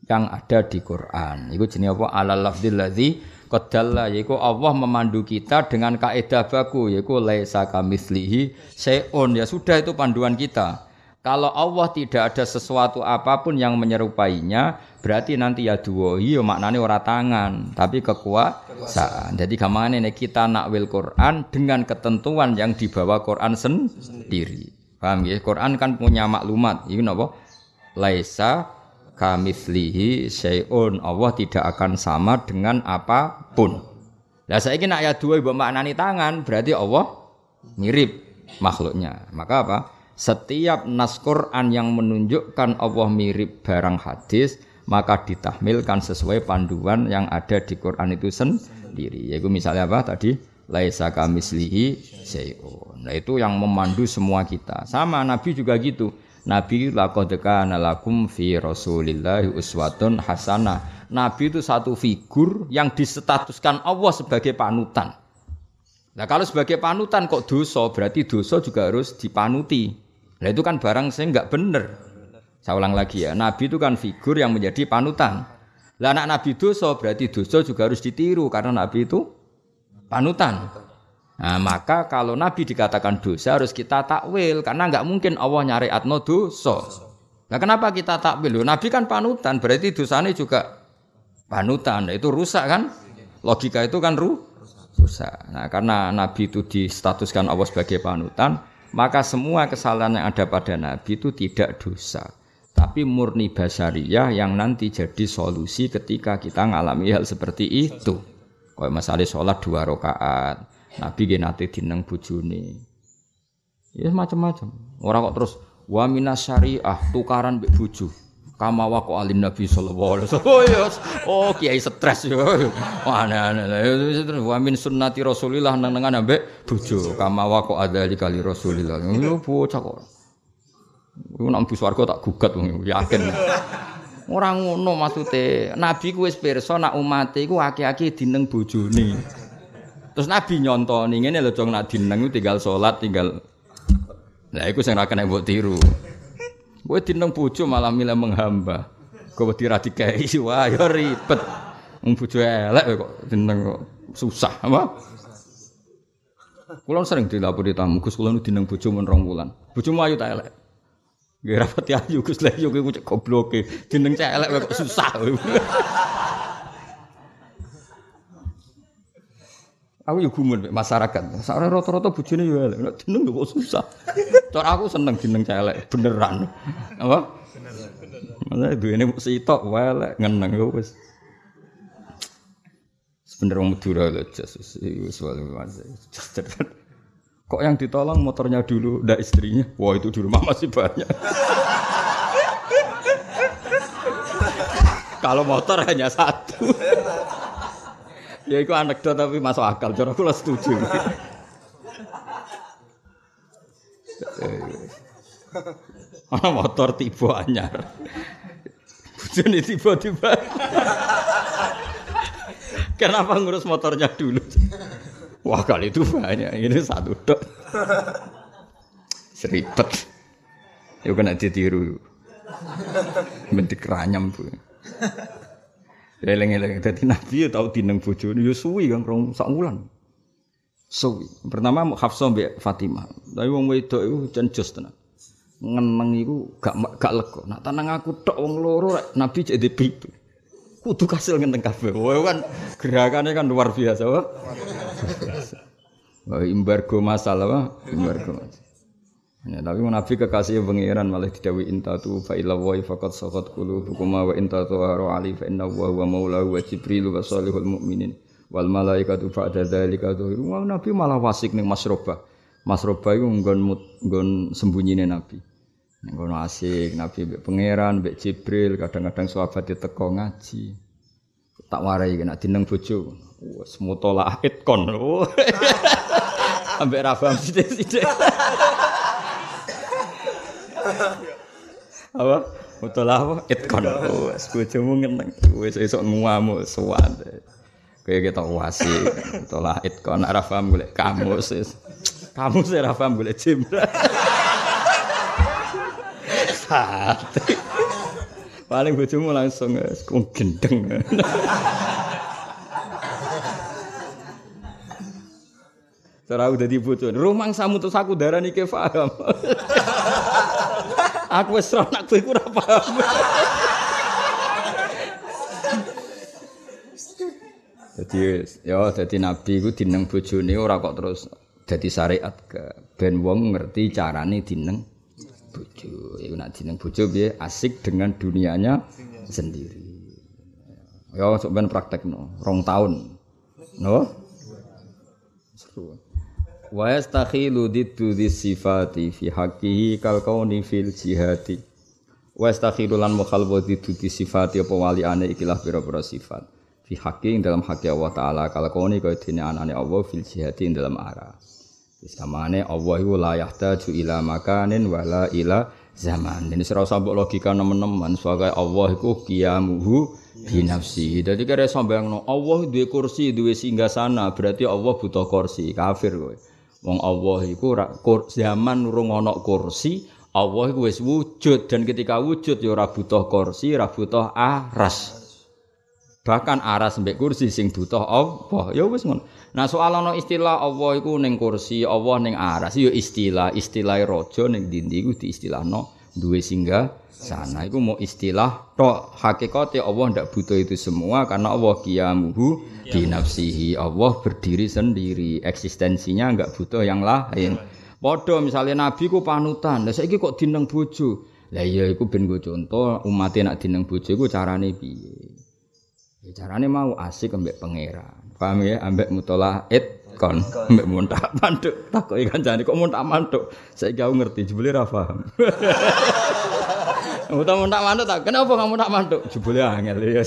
yang ada di Quran. Itu jenis apa? Ala lafzil ladzi qadalla yaiku Allah memandu kita dengan kaidah baku yaiku laisa kamitslihi seon ya sudah itu panduan kita. Kalau Allah tidak ada sesuatu apa pun yang menyerupainya, berarti nanti ya duwohi ya maknanya ora tangan, tapi kekuasaan. Jadi gamane ini kita nakwil Quran dengan ketentuan yang dibawa Quran sendiri. Paham ya? Quran kan punya maklumat. Ini apa? Laisa kamitslihi syai'un. Allah tidak akan sama dengan apa pun. Lah saiki nak ya dua mbok maknani tangan, berarti Allah mirip makhluknya. Maka apa? setiap nas Quran yang menunjukkan Allah mirip barang hadis maka ditahmilkan sesuai panduan yang ada di Quran itu sendiri. Yaitu misalnya apa tadi? Laisa kamislihi syai'un. Nah itu yang memandu semua kita. Sama Nabi juga gitu. Nabi laqad kana lakum fi Rasulillahi uswatun hasanah. Nabi itu satu figur yang disetatuskan Allah sebagai panutan. Nah kalau sebagai panutan kok dosa, berarti dosa juga harus dipanuti. Nah itu kan barang saya nggak bener. Saya ulang lagi ya, Nabi itu kan figur yang menjadi panutan. Lah anak Nabi dosa berarti dosa juga harus ditiru karena Nabi itu panutan. Nah, maka kalau Nabi dikatakan dosa harus kita takwil karena nggak mungkin Allah nyari atno dosa. Nah kenapa kita takwil? Nabi kan panutan berarti dosanya juga panutan. Nah, itu rusak kan? Logika itu kan ru rusak. Nah karena Nabi itu distatuskan Allah sebagai panutan, maka semua kesalahan yang ada pada Nabi itu tidak dosa tapi murni basariyah yang nanti jadi solusi ketika kita ngalami hal seperti itu kayak masalah sholat dua rakaat Nabi gak nanti dineng bujuni ya macam-macam orang kok terus wa minas syariah tukaran be buju kama waqo alim Nabi sallallahu alaihi wasallam. Oh, yes. oh kiai stres yo. Aneh-aneh. Wa min sunnati Rasulillah nang-nangan ambek bojo kama waqo adzali kali Rasulillah. Yo bocah kok. Iku nang warga tak gugat wong yakin. Ora ngono maksude. Nabi ku wis pirsa nak umate iku aki-aki dineng bojone. Terus Nabi nyontoni ngene lho jong nak dineng tinggal salat tinggal Lah iku sing ra kena mbok tiru. Kowe dineng bojo malah milih menghamba. Kowe wedi ra dikai *laughs* wah ya ribet. Wong elek kok dineng kok susah apa? Kulo sering dilapori tamu, Gus kulo dineng bojo men rong wulan. Bojomu ayu ta elek? Nggih rapati ayu Gus lha yo kowe gobloke. Dineng cek elek kok susah. *laughs* Aku yo gumun masyarakat. Sakare rata-rata bojone yo elek. Nek jeneng kok susah. Cara aku seneng jeneng celek beneran. Apa? Beneran. duwene sitok elek ngeneng yo wis. Sebenernya wong Madura lho Jesus. Wis *laughs* Kok yang ditolong motornya dulu, ndak istrinya? Wah itu di rumah masih banyak. *laughs* Kalau motor hanya satu ya itu anekdot tapi masuk akal. Cara setuju. Ana motor tiba anyar. Bojone tiba-tiba. Kenapa ngurus motornya dulu? Wah kali itu banyak, ini satu dok. Seribet. Yuk kena ditiru. Bentik ranyam bu. Eleng-eleng dadi nabi ya tau dineng bojone ya suwi kan rong sak. Suwi. Pertama Hafsah mbek Fatimah. Tapi wong wedok iku jan jos tenan. Ngeneng iku gak gak lega. Nak tenang aku tok wong loro rek nabi jadi pipi. Kudu kasil ngenteng kabeh. Wah kan gerakannya kan luar biasa. Wah. Wah, embargo masalah, wah. embargo masalah. Ya, tapi Nabi kekasih pengiran malah didawi intatu fa ila wa faqad saqat qulubukum wa intatu haru ali fa inna wa huwa maulahu wa jibril wa salihul mu'minin wal malaikatu ba'da dzalika dhuhiru. Wah, Nabi malah wasik ning Masrobah. Masrobah iku nggon nggon sembunyinya Nabi. Ning kono asik Nabi mbek pangeran, mbek Jibril, kadang-kadang sahabat diteko ngaji. Tak warai kena dineng bojo. Wes mutola itkon. *laughs* Ambek ra sithik-sithik. Apa? Betul apa? Itkon wes bojomu ngeneng. Wes esuk nguamu suwan kayak kita wasi betul lah itkon ora paham golek kamus kamus ora paham golek jimbra paling bojomu langsung wes gendeng Cara aku dadi bojo. Rumang samu terus aku darani ke paham. *laughs* aku wis ora nak kowe ora paham. Jadi ya dadi nabi iku dineng bojone ora kok terus dadi syariat ke ben wong ngerti carane dineng bojo. Iku nak dineng bojo piye asik dengan dunianya sendiri. Ya sok ben praktekno, rong tahun. No? Wa yastakhilu diddu sifati fi haqqihi kal kauni fil jihati wa yastakhilu lan mukhalwa diddu sifati apa wali ane ikilah pira-pira sifat fi haqqi dalam haqqi Allah taala kal kauni kaya dene anane Allah fil jihati dalam arah Samane Allah iku la yahtaju ila makanin wala ila zaman. Ini serau sambok logika nemen-nemen sebagai Allah iku qiyamuhu bi nafsi. Dadi kare sambayangno Allah duwe kursi, duwe singgah sana, berarti Allah butuh kursi. Kafir kowe. Wong Allah iku zaman urung ana kursi, Allah iku wis wujud dan ketika wujud ya ora butuh kursi, ora butuh aras. Bahkan aras mbek kursi sing butuh Allah. Ya wis ngono. Nah soal ana istilah Allah iku ning kursi, Allah ning aras ya istilah, istilah raja ning dindi iku diistilahno duwe singgah sana. Iku mau istilah tok hakikate Allah ndak butuh itu semua karena Allah qiyamuhu di nafsihi. Allah berdiri sendiri. Eksistensinya enggak butuh yang lain. Padha misalnya nabi ku panutan. Lha saiki kok dineng bojo? Lah iya iku ben go contoh umat nak dineng bojo iku carane piye? Ya carane mau asik ambek pangeran. Paham ya? Ambek mutalah it kon mbek manduk takoki kancane kok muntak manduk saiki aku ngerti jebule ra paham *laughs* Muta muntak mantuk tak. Kenapa kamu tak mantuk? Jebule angel ya.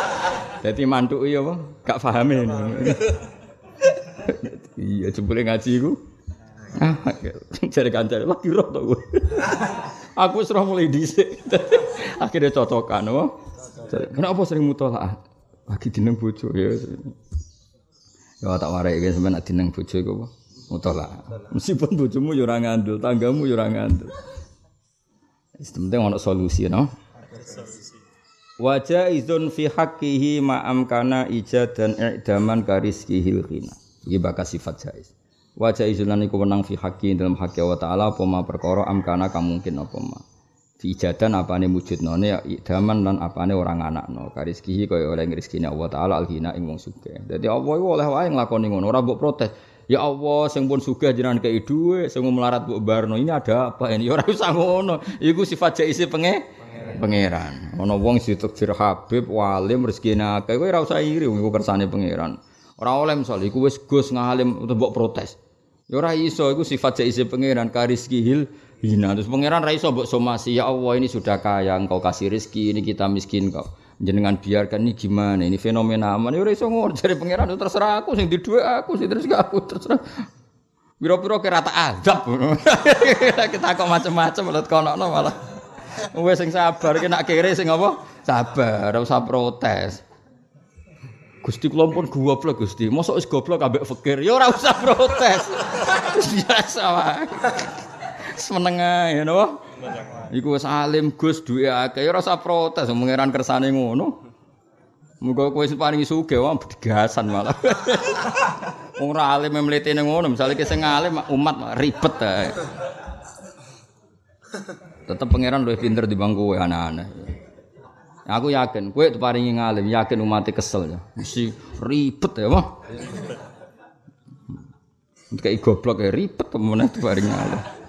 *laughs* Dadi mantuk iya apa? Gak ini. *laughs* iya jebule ngaji iku. Ah, cari kancane lagi roh to. Aku roh mulai dhisik. Akhirnya cocokan, apa? Kenapa sering mutolaah? Lagi dineng bojo ya. Ya tak warai iki sampean dineng bojo iku apa? Mutolaah. Meskipun bojomu ya ora ngandel, tanggamu ya ora ngandel. Penting ono solusi no. Wajah izun fi haqqihi ma'am kana ijad dan i'daman kariskihil khina. Iki bakal sifat jais. Wajah izun lan iku fi haqqi dalam haqqi Allah taala apa ma perkara am kana mungkin apa ma. Fi ijadan apane wujudnone ya i'daman lan apane orang anakno. Kariskihi kaya oleh rezekine Allah taala al khina ing wong sugih. Dadi Allah iku oleh wae nglakoni ngono ora mbok protes. Ya Allah, sing pun sugih jenengan kei dhuwit, sing melarat mbok barno. Ini ada apa ini? Ya *laughs* ora usah ngono. Iku sifat jaisi penge pangeran. Ana wong ditakdir Habib, walim rezekine akeh, kowe ora usah iri iku kersane pangeran. Ora oleh misal iku wis Gus ngalim mbok protes. Ya ora iso iku sifat jaisi pangeran kariski hil hina. Terus pangeran ra iso mbok somasi, ya Allah ini sudah kaya engkau kasih rezeki, ini kita miskin kok jenengan biarkan ini gimana ini fenomena aman ya iso ngono jare pangeran terserah aku sing di dua aku sing terus aku terserah Biro-biro kira tak adab. *laughs* Kita kok macam-macam lihat kono malah. Wes sing sabar ki nak kere sing apa? Sabar, ora usah protes. Gusti kula pun goblok Gusti. Mosok wis goblok ambek fakir. Ya ora usah protes. *laughs* Biasa wae. Seneng ae napa? Iku wis alim Gus duwe akeh ya ora usah protes mengeran kersane ngono. Muga kowe sing paringi sugih wae digasan malah. Wong *laughs* ora alim mlete ning ngono, misale ki sing alim umat ribet ae. Tetep pangeran luwih pinter dibanding kowe anak-anak. Aku yakin, itu paling ngalim, yakin umat kesel ya. Mesti ribet ya, mah. Kayak goblok ya ribet temen itu paling ngalim.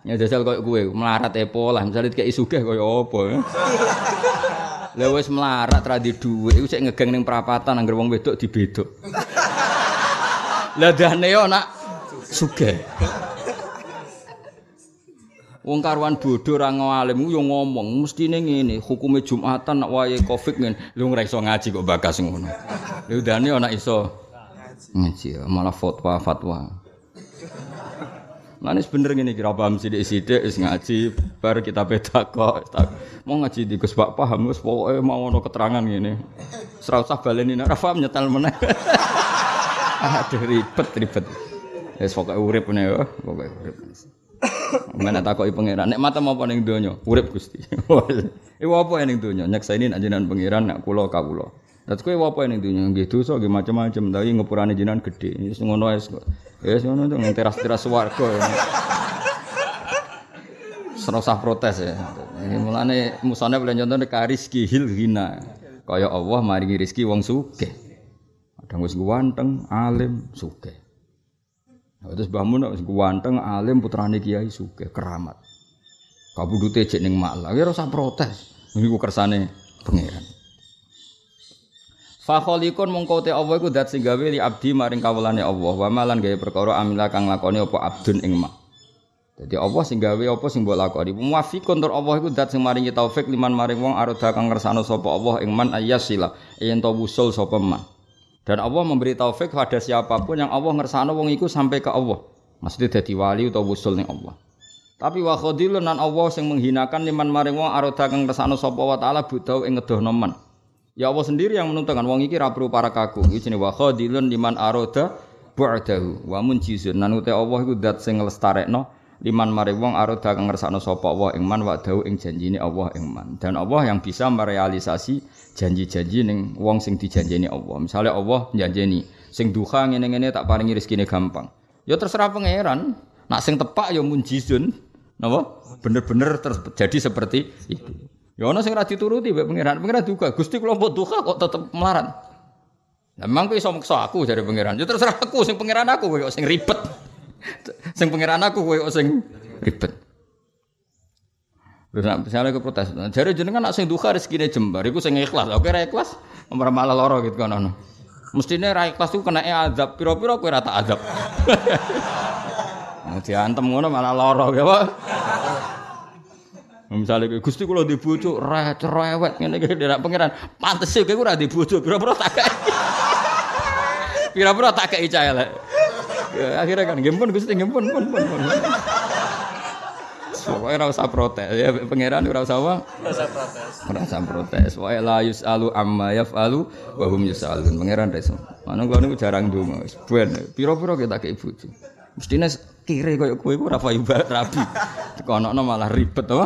Ya jajal koyo kue melarat e pola, misalnya kayak sugih koyo apa ya. Lah wis melarat ra di dhuwit, iku sik ngegeng ning perapatan anggere wong wedok dibedok. Lah dane yo nak sugih. Wong karuan bodoh ora ngalim yo ngomong mestine ngene, hukume Jumatan nak wae Covid ngene. Lu ora iso ngaji kok bakas ngono. Lu dane ana iso ngaji malah fatwa fatwa. Nah ini bener gini kira paham sidik-sidik is ngaji bar kita beda kok mau ngaji di Gus Pak paham Gus pokoknya mau ono keterangan gini serau sah baleni nek paham nyetel meneh *laughs* aduh ribet ribet wis pokoke urip ne yo pokoke urip Mana takoki pangeran, nek mata apa ning donya? Urip Gusti. *laughs* Iku apa ning donya? Nyaksani nek jenengan pangeran nek kula kawula. Terus kowe apa ning donya? Nggih dosa nggih macam-macam, tapi ngepurane jenengan gedhe. Wis ngono wis kok. Wis ngono to teras-teras swarga. Serasa protes ya. Mulane musane boleh contoh nek rezeki hil hina. Kaya Allah maringi rezeki wong sugih. Kadang wis ganteng, alim, sugih. Nah, terus Mbah Mun wis ganteng alim putrane kiai sugih keramat. Kabudute cek ning malah, ya ora protes. Niku kersane pangeran. Fa khaliqun Allah iku dat sing gawe li abdi maring kawulane Allah. Wa malan gawe perkara amila kang lakoni apa abdun ing mak. Jadi Allah sing gawe apa sing mbok lakoni. Muwafiqun tur Allah iku dat sing maringi taufik liman maring wong aroda kang ngersano sapa Allah ing man ayyasila yen to wusul sapa man. Dan Allah memberi taufik pada siapa pun yang Allah ngersano wong iku sampai ke Allah. Maksudnya dadi wali atau wusul ning Allah. Tapi wa khadilun nan Allah sing menghinakan liman maring wong aroda kang ngersano sapa wa taala budau ing ngedohno. Ya Allah sendiri yang menentukan wong iki ra perlu para kaku. Iki jenenge wa khadilun liman aroda bu'dahu wa munjizun. Nan ute Allah iku zat sing nglestarekno liman maring wong aroda kang ngersano sapa Allah ing man wa dawu ing janjine Allah ing man. Dan Allah yang bisa merealisasi janji-janji ning wong sing dijanjeni Allah. Misalnya Allah janjeni sing duha ngene-ngene tak paringi rezekine gampang. Ya terserah pangeran. Nak sing tepak ya munjizun. Napa? Bener-bener terjadi seperti itu. Ya ana sing ora dituruti mbek pangeran. Pangeran juga Gusti kula mbok duha kok tetep melarat. Lah memang iso maksa aku dari pangeran. Ya terserah aku sing pangeran aku kok sing ribet. *laughs* sing pangeran aku kok sing ribet. Lha nek misalnya ke protes, jare jenengan nak sing duha rezekine jembar iku sing ikhlas. Oke ra ikhlas, ora malah lara gitu kan ono. Mestine ra ikhlas iku kena azab, pira-pira kowe ra tak azab. *laughs* Nah, diantem ngono malah lara ya, Pak. Misalnya kayak Gusti kula di bojo ra cerewet ngene iki nek pangeran pantes kowe ora di bojo pira-pira tak kei. *laughs* Pira-pira tak kei cah elek. Ya, akhirnya kan gempun Gusti gempun pun pun. *laughs* Pokoknya ora usah protes ya pangeran ora usah apa? Ora usah protes. Ora usah protes. Wa la yusalu amma yafalu wa hum yusalun. Pangeran reso. Mana kula niku jarang ndonga. Wis ben pira-pira kita kei bojo. Mestine kire koyo kowe ora payu rabi. Dikonokno malah ribet to.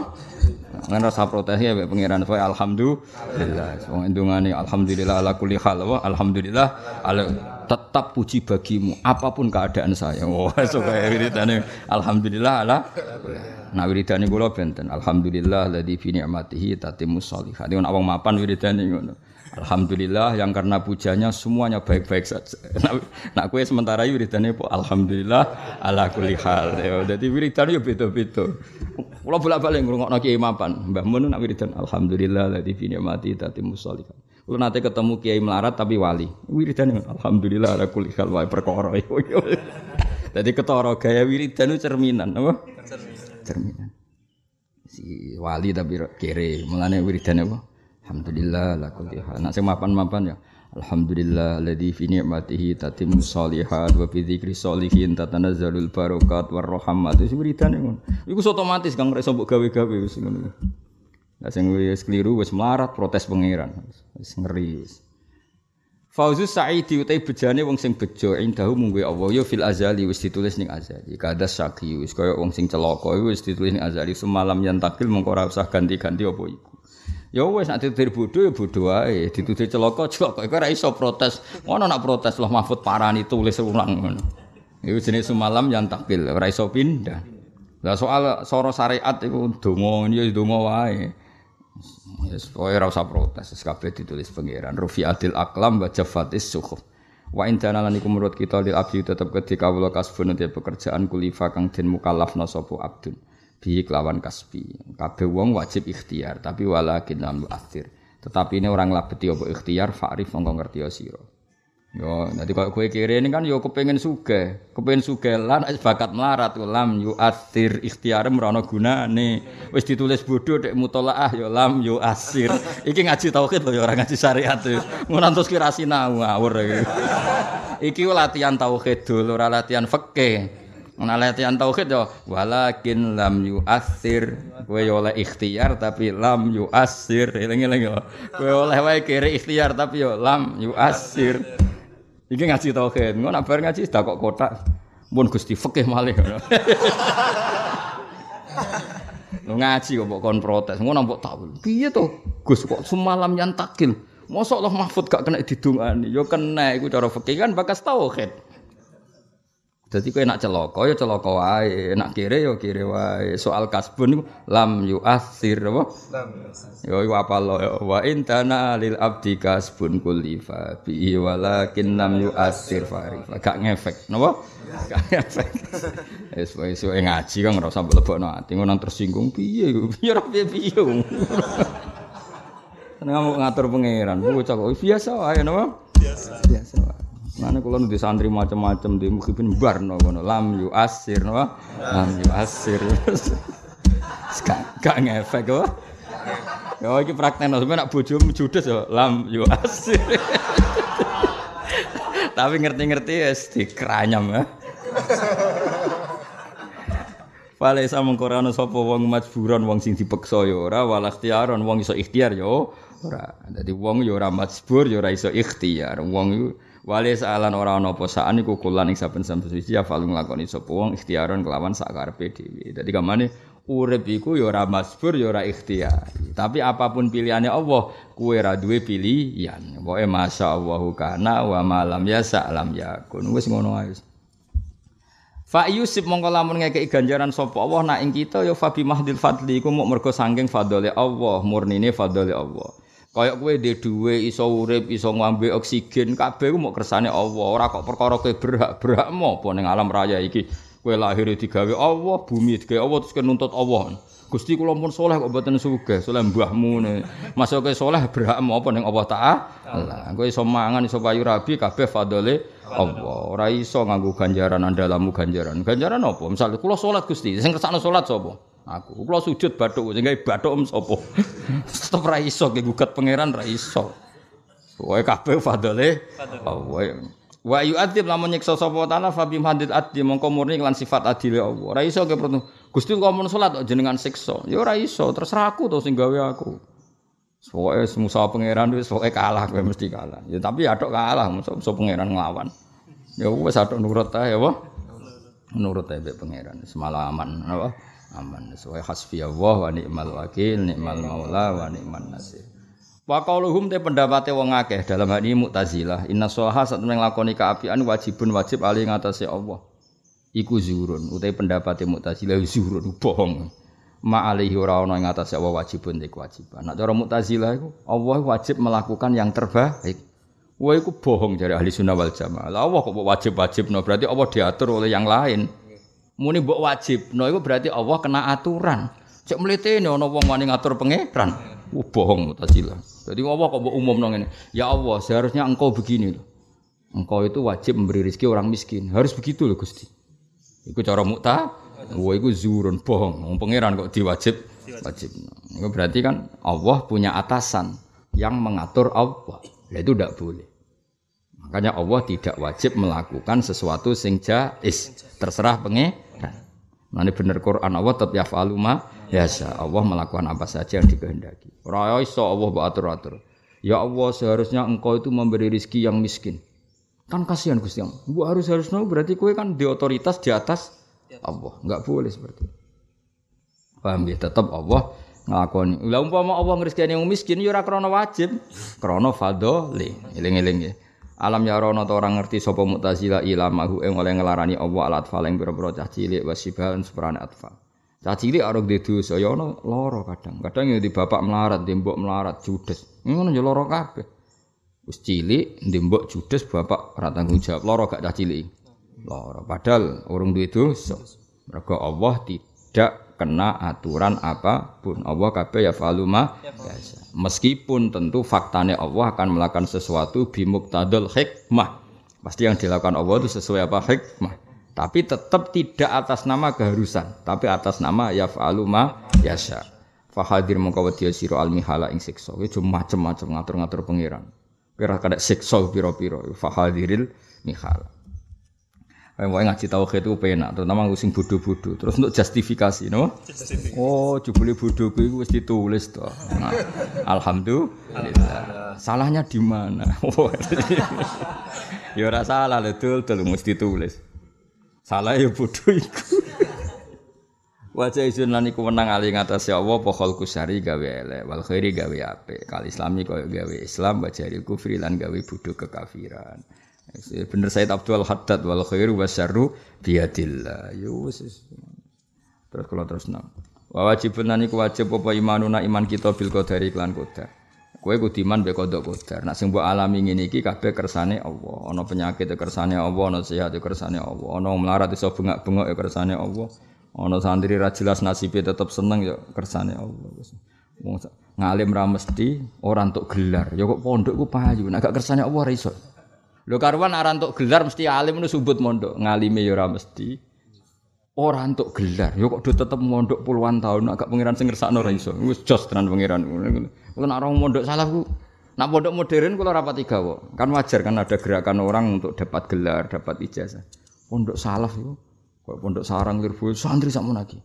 Ngan rasa protes ya mbek pangeran supaya alhamdulillah. Wong endungane alhamdulillah ala kulli hal wa alhamdulillah ala tetap puji bagimu apa pun keadaan saya. Oh, *laughs* supaya wiridane alhamdulillah ala Nah wiridane kula benten alhamdulillah ladzi fi ni'matihi tatimmus sholihat. Nek wong mapan wiridane ngono. Alhamdulillah yang karena pujanya semuanya baik-baik saja. Nak, nak kue sementara wiridane po alhamdulillah ala kulli hal. Ya, dadi wiridane yo beda-beda. Kula bolak-balik ngrungokno kiai mapan. Mbah Mun nak wiridan alhamdulillah ladzi fi ni'matihi tatimmus sholihat. Kulo nate ketemu kiai melarat tapi wali. Wiridane alhamdulillah ala kulli hal wae perkara. Dadi ketara gaya wiridan cerminan apa? Cerminan. Si wali tapi kere, mulane wiridane apa? Alhamdulillah la kulli hal. Nak sing mapan-mapan ya. Alhamdulillah alladzi fi ni'matihi tatimmu sholihat wa bi dzikri sholihin tatanazzalul barakat war rahmat. Wis wiridane ngono. Iku otomatis kang reso mbok gawe-gawe wis ngono. Lah sing wis keliru wis melarat protes pangeran. Wis ngeri. Fauzus Sa'idi utai bejane wong sing bejo indahu mungwe Allah ya fil azali wis ditulis ning azali. Kada syaki wis kaya wong sing celaka wis ditulis ning azali semalam yang takil mengko ora usah ganti-ganti apa iku. Ya wis nek ditutur bodho ya bodho wae, ditutur celaka celaka iku ora iso protes. Ngono nak protes loh Mahfud parani tulis ulang ngono. Iku jenis semalam yang takil ora iso pindah. Lah soal soro syariat iku donga ya donga wae. Yes, pokoke ora usah protes, kabeh ditulis pangeran. Rufiatil aklam wa jafatis suhuf. Wa indana lan iku menurut kita lil abdi tetep ketika kawula kasbun pekerjaan kulifa kang den mukallafna sapa abdun. Bi kelawan kasbi. Kabeh wong wajib ikhtiar, tapi walakin lam akhir. Tetapi ini orang labeti apa ikhtiar fa'rif mongko ngerti sira. Yo, nanti kalau kue kiri ini kan yo kepengen suge, kepengen suge lan bakat melarat lam yu asir ikhtiar merono guna nih, wis ditulis bodoh dek mutolaah yo lam yu asir, iki ngaji tauhid loh orang ngaji syariat tuh, ngantos kira sinau ngawur iki latihan tauhid dulu, latihan fakih, Latihan tauhid yo walakin lam yu asir, kue yo oleh ikhtiar tapi lam yu asir, eling-eling yo, kue oleh wae kiri ikhtiar tapi yo lam yu asir. Iki ngaji tauhid. Ngono bar ngaji dak kok kotak. Mun Gusti fikih malih. Lu ngaji kok kon protes. Ngono mbok tak. Piye to? Gus kok semalam yang takil. Mosok Allah Mahfud gak kena didungani. Yo kena iku cara fikih kan bakas tauhid. Jadi kowe nak celaka ya celaka wae, nak kire ya kire wae. Soal kasbun lam yu asir apa? Lam Yo iku apa lo ya wa intana lil abdi kasbun kulifa bi walakin lam yu asir fari. Gak ngefek, napa? Gak ngefek. *laughs* Wis wis ngaji kan ora usah mlebokno ati ngono tersinggung piye piye ora piye piye. *laughs* Seneng ngatur pangeran, bocah kok biasa wae napa? Biasa. Biasa wae. Mana kalau nanti santri macam-macam di mukhibin bar no kono lam yu asir no lam yu asir. *laughs* Gak ngefek kok. Ya iki praktek no sampe nak bojomu judes ya lam yu asir. *laughs* Tapi ngerti-ngerti ya dikranyam ya. *laughs* Fale sa mengkorano sapa wong majburon wong sing dipeksa ya ora wal ikhtiaron wong iso ikhtiar ya ora. Dadi wong ya ora majbur ya ora iso ikhtiar. Wong Wali saalan ora ana apa saan iku kulan ing saben-saben suci ya falu nglakoni sapa wong ikhtiaron kelawan sak karepe dhewe. Dadi kamane urip iku ya ora masbur ya ora ikhtiar. Tapi apa pun pilihannya Allah, kuwe ora duwe pilihan. Pokoke masyaallahu kana wa malam ya salam yakun. Wis ngono ae. Fa yusib mongko lamun ngekeki ganjaran sapa Allah nak ing kita ya fabi mahdil fadli iku muk mergo saking fadhole Allah, murnine fadhole Allah. Kayak kowe dhe dhuwe iso urip, iso ngombe oksigen, kabeh ku mok kersane Allah. Ora kok perkara kowe berhak-berhak apa ning alam raya iki. Kowe lahir digawe Allah, bumi digawe Allah terus nuntut Allah. Gusti kula pun soleh kok mboten sugih, soleh mbahmu ne. Masuk kowe soleh berhak apa ning Allah Ta'ala. Kowe iso mangan, iso payu rabi kabeh fadhole Allah. Ora iso nganggo ganjaran andalamu ganjaran. Ganjaran apa? Misale kula salat Gusti, sing kersane salat sapa? Aku. Kula sujud bathuk sing gawe bathuk em sapa? *laughs* Tetep ra iso ge gugat pangeran ra iso. Wae kabeh fadale. Wae Wa yu'adzib lamun nyiksa sapa taala fa bi hadid adli mongko murni lan sifat adile Allah. Ora iso perlu. Gusti kok mun salat jenengan siksa. Ya ora iso, terserah aku to sing gawe aku. Pokoke musa pangeran wis pokoke kalah kowe mesti kalah. Ya tapi adok kalah musa pangeran nglawan. Ya wis adok nurut ae apa? Nurut ae pangeran semalaman apa? Aman. Sesuai hasbi Allah wa ni'mal wakil ni'mal maula wa ni'man nasir. Wa qauluhum te pendapate wong akeh. Dalam hal ini Mu'tazilah. Inna shaha sak temen nglakoni kaapian wajibun wajib ali ngatasé Allah. Iku zuhurun. Utai pendapate Mu'tazilah zuhurun. Bohong. Ma alaihi ora ana ing atase Allah wajibun te kewajiban. Nek cara Mu'tazilah iku Allah wajib melakukan yang terbaik. Wah, itu bohong dari ahli sunnah wal jamaah. Allah kok wajib-wajib, no berarti Allah diatur oleh yang lain. Muni mbok wajib. No iku berarti Allah kena aturan. Cek mlitene ana wong wani ngatur pangeran. Uh, bohong mutazilah. Jadi Allah kok mbok umum ngene? Ya Allah seharusnya engkau begini loh engkau itu wajib memberi rezeki orang miskin. Harus begitu loh Gusti. Iku cara mukta wah iku zurun bohong. Wong pangeran kok diwajib? Wajib. Itu berarti kan Allah punya atasan yang mengatur Allah. Lah itu tidak boleh. Makanya Allah tidak wajib melakukan sesuatu sing jais. Terserah pengen Nanti bener Quran Allah tetap ya biasa Allah melakukan apa saja yang dikehendaki. Ora iso Allah mbok atur-atur. Ya Allah, seharusnya engkau itu memberi rizki yang miskin. Kan kasihan Gusti Allah. Bu harus harus no, berarti kue kan di otoritas di atas Allah. Enggak boleh seperti itu. Paham ya? Tetap Allah nglakoni. Lah umpama Allah ngrizkani yang miskin ya ora wajib, krana fadhole. Eling-eling ya. Alam ya rono ta orang ngerti sapa Mu'tazilah ilamahu ing oleh ngelarani Allah alat atfal ing pira-pira cah cilik wasibahan seperane atfal. Cah cilik arep di dosa ya ono lara kadang. Kadang ya di bapak melarat, di mbok melarat judes. Ngono ya lara kabeh. Wis cilik di mbok judes bapak ora tanggung jawab lara gak cah cilik. Lara padahal urung duwe dosa. Mergo Allah tidak kena aturan apa pun. Allah kabeh ya faluma biasa. Meskipun tentu faktanya Allah akan melakukan sesuatu bimuktadul hikmah. Pasti yang dilakukan Allah itu sesuai apa hikmah. Tapi tetap tidak atas nama keharusan, tapi atas nama ya faluma biasa. Fahadir mengkawati siro al mihala ing siksa. Itu macam-macam ngatur-ngatur pangeran. Kira kada siksa piro-piro. Fahadiril mihala. Mau ngaji tauhid itu penak, terutama ngusin bodoh-bodoh. Terus untuk justifikasi, no? Oh, jubli bodoh gue itu ditulis tuh. Nah, Alhamdulillah. Salahnya di mana? *laughs* Oh, ya ora salah lho, dul, dul mesti tulis. Salah ya bodoh itu. Wajah izin lan iku menang ali ngatas ya Allah pokol kusari gawe elek wal khairi gawe apik. Kal islami koyo gawe Islam bajari kufri lan gawe bodoh kekafiran. Bener Said Abdul Haddad wal khairu wasyarru biadillah. Yo Terus kalau terus nang. Wa wajibun nani wajib apa imanuna iman kita bil qadari klan qadar. Kowe kudu iman be qadar qadar. Nek sing mbok alami ngene iki kabeh kersane Allah. Ana penyakit ya kersane Allah, ana sehat ya kersane Allah. Ana melarat iso bengak-bengok ya kersane Allah. Ana santri ra jelas nasibe tetep seneng ya kersane Allah. Ngalim ra mesti ora entuk gelar. Ya kok pondok ku payu. Nek gak kersane Allah ra. Lho karuan ora entuk gelar mesti alim nu subut mondok, ngalime ya ora mesti. Ora entuk gelar, ya kok do tetep mondok puluhan tahun agak pangeran sing ngersakno ora iso. Wis jos tenan pangeran. Kulo nek mondok salah ku Nak pondok modern kula rapat tiga kok. Kan wajar kan ada gerakan orang untuk dapat gelar, dapat ijazah. Pondok salaf itu kok pondok sarang lirbo santri sakmono lagi.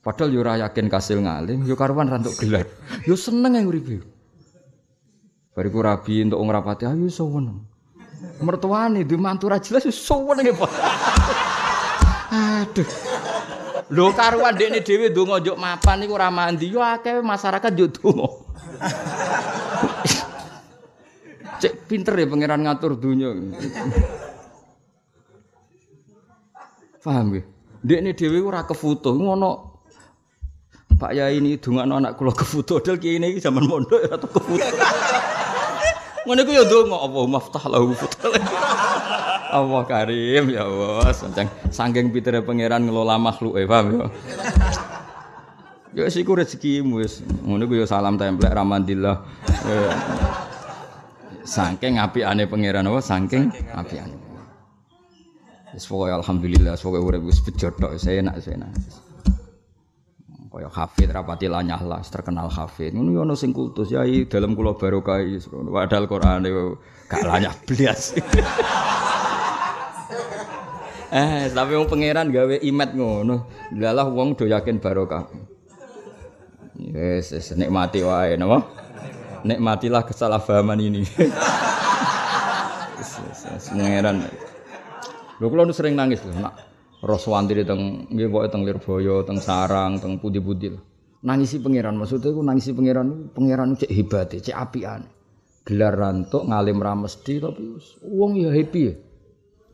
Padahal yo ora yakin kasil ngalim, yo karuan rantuk gelar. Yo seneng yang uripe. Bariku rabi untuk ngrapati ayo seneng mertuane di mantu ra jelas suwen nggih Pak. Aduh. Lho karuan dekne dhewe ndonga njuk mapan niku ora mandi yo akeh masyarakat yo donga. Cek pinter ya pangeran ngatur dunia. Paham ya? Dekne dhewe ora kefoto ngono Pak Yai ini dongakno anak kula kefoto dal kiai ini zaman mondok ya atau Ngono iku ya ndonga apa maftah lahu *laughs* Allah karim ya Allah, saking saking pitere pangeran ngelola makhluk e paham ya. Ya siku rezekimu wis. Ngono ku ya salam templek ramandillah. Saking apikane pangeran apa saking apikane. Wis pokoke alhamdulillah, pokoke urip wis bejo tok, enak, enak. Kaya hafid rapati lanyah lah terkenal hafid. Ngono ono sing kultus ya dalam kula barokah. Padahal Quran gak lanyah *laughs* blas. *laughs* Eh tapi wong pangeran gawe imet ngono. Lalah wong do yakin barokah. Yes, yes nikmati wae napa? Nikmatilah kesalahpahaman ini. *laughs* Yes, yes, yes, pangeran. Lho kula sering nangis lho nak roh swantri teng nggih teng Lirboyo, teng Sarang, teng Putih-putih. Nangisi pangeran maksudnya iku nangisi pangeran pangeran cek hebat, cek apian. Gelar rantuk ngalim ra mesti tapi wong ya happy ya.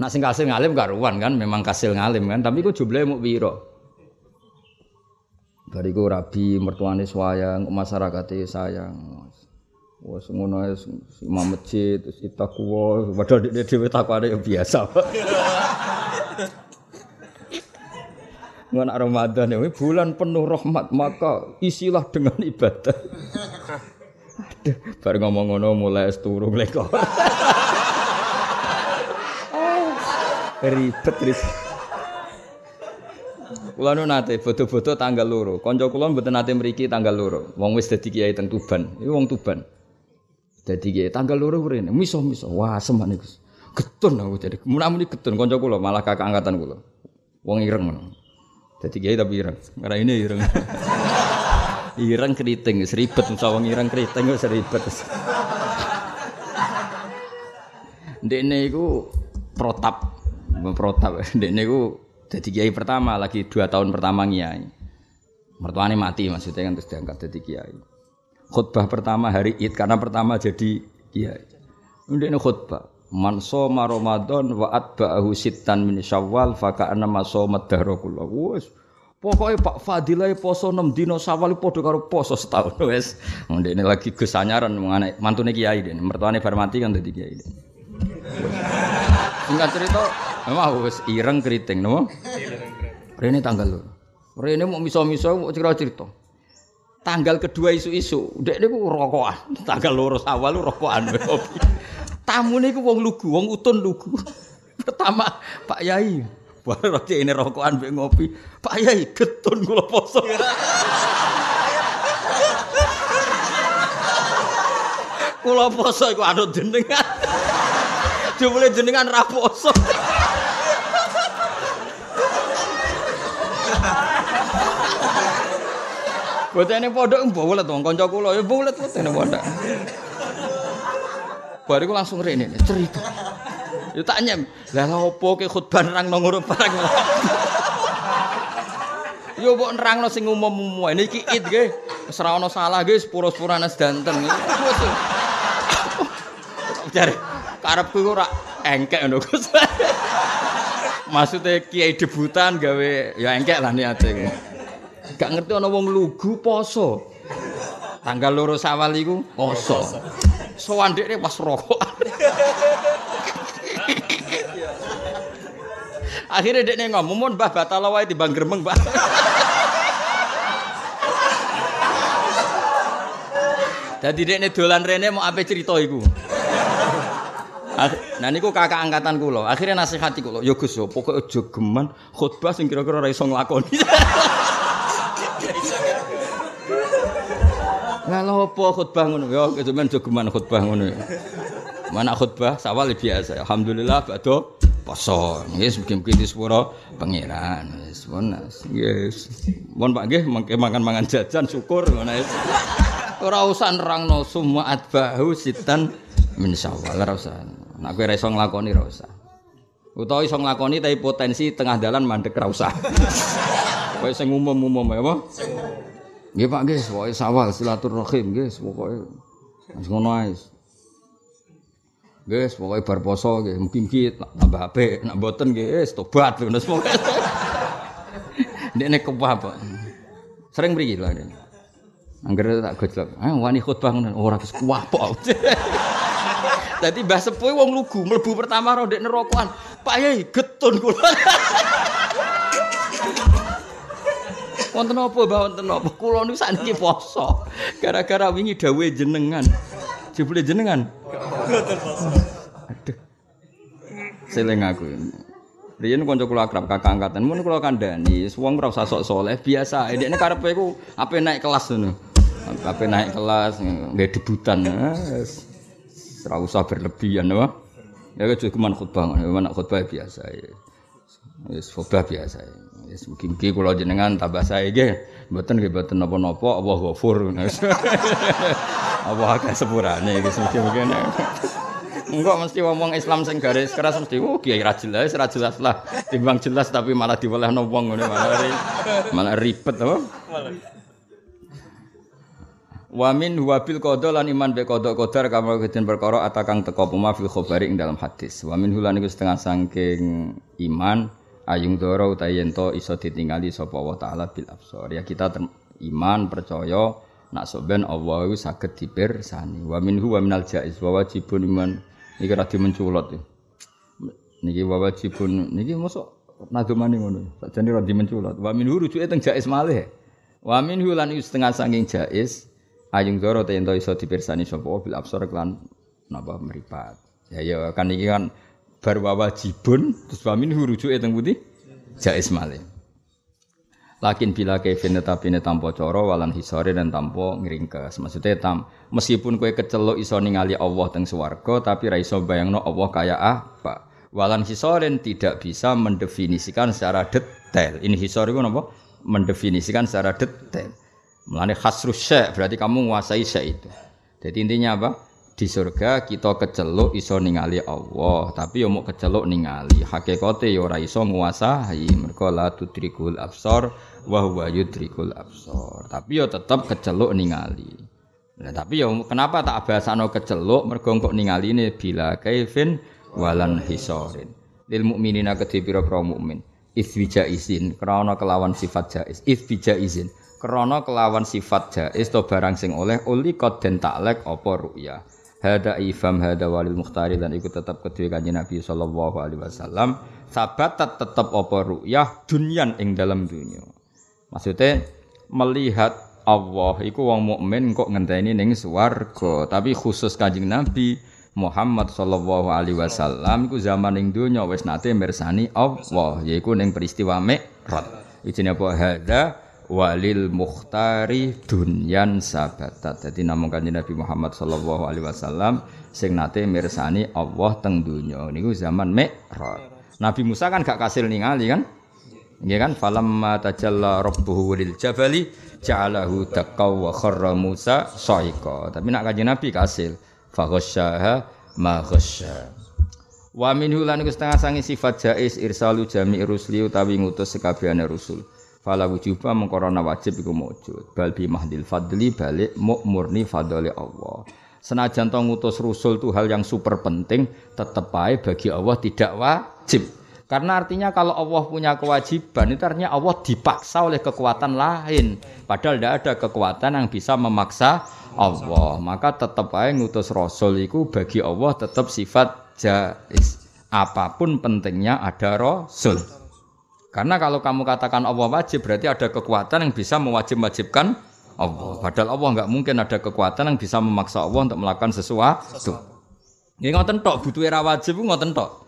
Nak sing kasil ngalim karuan kan memang kasil ngalim kan tapi kok jumlahe muk pira. Bariku rabi mertuane sayang, masyarakate sayang. Wes ngono imam masjid terus itakuwa padahal dhewe takwane biasa. *laughs* Nggak Ramadan ini bulan penuh rahmat maka isilah dengan ibadah. Aduh, baru ngomong ngono mulai turu lekor. Ribet ribet. Kula nu nate foto-foto tanggal loro. Kanca kula mboten nate mriki tanggal loro. Wong wis dadi kiai teng Tuban. Iku wong Tuban. Dadi kiai tanggal loro mrene. Miso-miso. Wah, semak niku. Getun aku jadi. Mun-muni getun kanca kula malah kakak angkatan kula. Wong ireng ngono. Jadi kiai tapi ireng. Karena ini ireng. ireng keriting, seribet musawang ireng keriting wis seribet. Dene itu protap, protap. Dene itu jadi kiai pertama lagi dua tahun pertama kiai. Mertuanya mati maksudnya kan terus diangkat jadi kiai. Khutbah pertama hari Id karena pertama jadi kiai. Ini khutbah. Man soma Ramadan wa atba'ahu sittan min Syawal fa ka'anna ma soma dahra kullu. Wes Pokoknya Pak Fadilah poso 6 dino sawal padha karo poso setahun *laughs* wes. Ndekne lagi Gus anyaran mengenai mantune kiai den. Mertuane bar mati kan dadi kiai den. Singkat cerita, memang wis ireng keriting no. Rene tanggal lho. Rene mau miso-miso mau cerita-cerita. Tanggal kedua isu-isu, dek niku rokokan. Tanggal loro awal rokokan. *laughs* Tamune iku wong lugu, wong utun lugu. *laughs* Pertama Pak Yai, Baru ini rokokan mbek ngopi. Pak Yai getun kula poso. *laughs* kula poso iku anut jenengan. *laughs* Jumlah jenengan ra poso. Botene pondok mbolet wong kanca kula ya mbolet botene pondok. Bariku langsung rene cerita. Yo tak nyem. Lah lha opo ke khutbah nang nang ngono barang. Yo mbok nerangno sing umum-umum. Niki id nggih. Wis ora ana salah nggih sepuro-sepurane sedanten. Jare karepku ora engkek ngono Gus. Maksudnya kiai debutan gawe ya engkek lah niate. Gak ngerti ana wong lugu poso. Tanggal loro sawal iku poso. Sowan dekne pas rokok. Akhirnya dia ngomong, "Mun Mbah batal wae timbang gremeng, Mbah." Dadi dekne dolan rene mau ape cerita iku. Nah niku kakak angkatan kula. Akhirnya nasihati kula, "Ya Gus, pokoke aja geman khutbah sing kira-kira ora iso nglakoni." *laughs* Lah apa khutbah ngono? Ya kejemen aja geman khutbah ngono. Mana khutbah sawal biasa. Alhamdulillah bado poso. Nggih mugi-mugi disepuro pangeran. Wis monas. Yes. Mohon Pak nggih mangan-mangan jajan syukur ngono wis. Ora usah nerangno semua atbahu sitan min syawal ora usah. Nek kowe iso nglakoni ora usah. Utawa iso nglakoni tapi potensi tengah dalan mandek ora usah. *laughs* Kowe sing umum-umum ya apa? Nggih Pak nggih, pokoke sawal silaturahim nggih, pokoke. Wis ngono ae. Guys, pokoknya bar poso nggih, mugi-mugi tambah apik, nak mboten nggih wis tobat wis pokoke. *laughs* Ndekne apa? Sering mriki lho. Angger tak gojlok. Ah wani khutbah ngono ora wis kuwapok. *laughs* Dadi Mbah Sepuh wong lugu mlebu pertama ro ndek nerokokan. Pak Yai getun kula. *laughs* Wonten apa Mbah wonten apa? Kula niku sakniki poso. Gara-gara wingi dawuhe jenengan. Jebule jenengan. Aduh. Seling aku. Riyen kanca kula akrab kakak angkatan, mun kula kandhani, wong ora usah sok saleh, biasa. Dekne karepe iku ape naik kelas ngono. Ape naik kelas nggih debutan. Ora usah berlebihan, apa? Ya cuma khutbah, mana khutbah biasa. Wis khutbah biasa. Wis mugi-mugi kula jenengan tambah sae nggih. Mboten nggih mboten napa-napa, Allah ghafur. *laughs* Apa agak sepurane iki mugi-mugi Enggak mesti ngomong Islam sing garis keras mesti oh kiai ra jelas ra jelas lah timbang jelas tapi malah diwelehno wong ngene malah malah ribet apa Wa min huwa bil qada lan iman be qada qadar kama kejen perkara atakang teko puma fil khabari ing dalam hadis. Wa min hulan iku setengah saking iman ayung doro utawi yen iso ditingali sapa Allah taala bil absor. Ya kita iman percaya nak soben Allah iku saged dipirsani. Wa minhu wa minal jaiz wa wajibun iman Iki ra dimenculot. Niki wa wajibun niki mosok nadumane ngono. Sakjane ra dimenculot. Wa minhu rujuke teng jaiz malih. Wa minhu lan setengah saking jaiz ayung doro te ento iso dipirsani sapa bil absor kelan napa meripat. Ya ya kan iki kan bar terus wa minhu rujuke teng pundi? Jaiz malih. Lakin bila kevin tetapi coro walan hisori dan tanpa ngeringkes. Maksudnya tam, meskipun kue kecelok iso ningali Allah teng swarga, tapi raiso bayangno Allah kaya apa. Walan hisorin tidak bisa mendefinisikan secara detail. Ini hisori itu apa? Mendefinisikan secara detail. Melani khasrus syek, berarti kamu menguasai syek itu. Jadi intinya apa? Di surga kita keceluk iso ningali Allah, tapi yo mau keceluk ningali. Hakikate yo ora iso nguasai. Mergo la tudrikul absar wa huwa yudrikul absar. Tapi yo tetep keceluk ningali. Nah, tapi yo kenapa tak bahasano keceluk mergo kok ningali bila kaifin walan hisorin. Lil mukminina kedhe pira-pira mukmin. Isbija izin krana kelawan sifat jaiz. Isbija izin krana kelawan sifat jaiz to barang sing oleh uli kod den taklek apa ru'ya hada ifam hada walil mukhtari dan ikut tetap kedua kanjeng Nabi sallallahu alaihi wasallam. Sabat tetap apa ru'yah? Dunyan ing dalam dunia. Maksudnya melihat Allah iku wong mukmin kok ngenteni ning swarga. Tapi khusus kanjeng Nabi Muhammad sallallahu alaihi wasallam iku zaman ing dunya wis nate mirsani Allah yaiku ning peristiwa Mi'raj. Ijine apa? Hada walil mukhtari dunyan sabatat. Jadi namung kanjeng Nabi Muhammad sallallahu alaihi wasallam sing nate mirsani Allah teng donya niku zaman Mi'raj. Nabi Musa kan gak kasil ningali kan? Nggih kan falamma tajalla rabbuhu lil jabali ja'alahu taqaw wa kharra Musa sa'iqa. Tapi nak kanjeng Nabi kasil fa ghasyaha ma ghasya. Wa minhu lan setengah sangi sifat jais irsalu jami rusli utawi ngutus sekabehane rusul fala wujuba mengkorona wajib iku mujud. Bal bi mahdil fadli balik murni fadli Allah. Senajan ngutus rusul itu hal yang super penting tetep ae bagi Allah tidak wajib. Karena artinya kalau Allah punya kewajiban itu artinya Allah dipaksa oleh kekuatan lain. Padahal tidak ada kekuatan yang bisa memaksa Allah. Maka tetap aja ngutus rasul itu bagi Allah tetap sifat jais. Apa pun pentingnya ada rasul karena kalau kamu katakan Allah wajib berarti ada kekuatan yang bisa mewajib-wajibkan Allah. Padahal Allah nggak mungkin ada kekuatan yang bisa memaksa Allah untuk melakukan sesuatu. Ini ngoten tok butuh era wajib ngoten tok.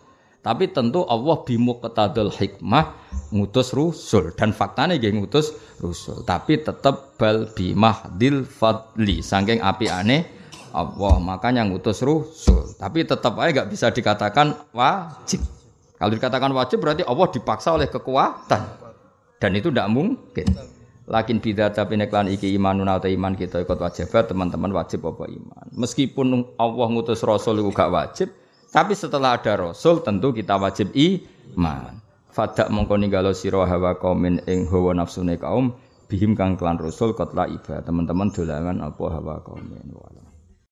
Tapi tentu Allah ketadul hikmah ngutus rusul dan faktanya dia ngutus rusul. Tapi tetap bal bimahdil fadli saking api aneh Allah makanya ngutus rusul. Tapi tetap aja nggak bisa dikatakan wajib. Kalau dikatakan wajib berarti Allah dipaksa oleh kekuatan. Dan itu tidak mungkin. Lakin bidat tapi neklan iki imanun atau iman kita ikut wajib teman-teman wajib apa iman. Meskipun Allah ngutus Rasul itu gak wajib, tapi setelah ada Rasul tentu kita wajib iman. Fadak mongko ninggalo sira hawa kaumin ing hawa nafsune kaum bihim kang klan Rasul kotla iba. Teman-teman dolangan apa hawa kaumin wala.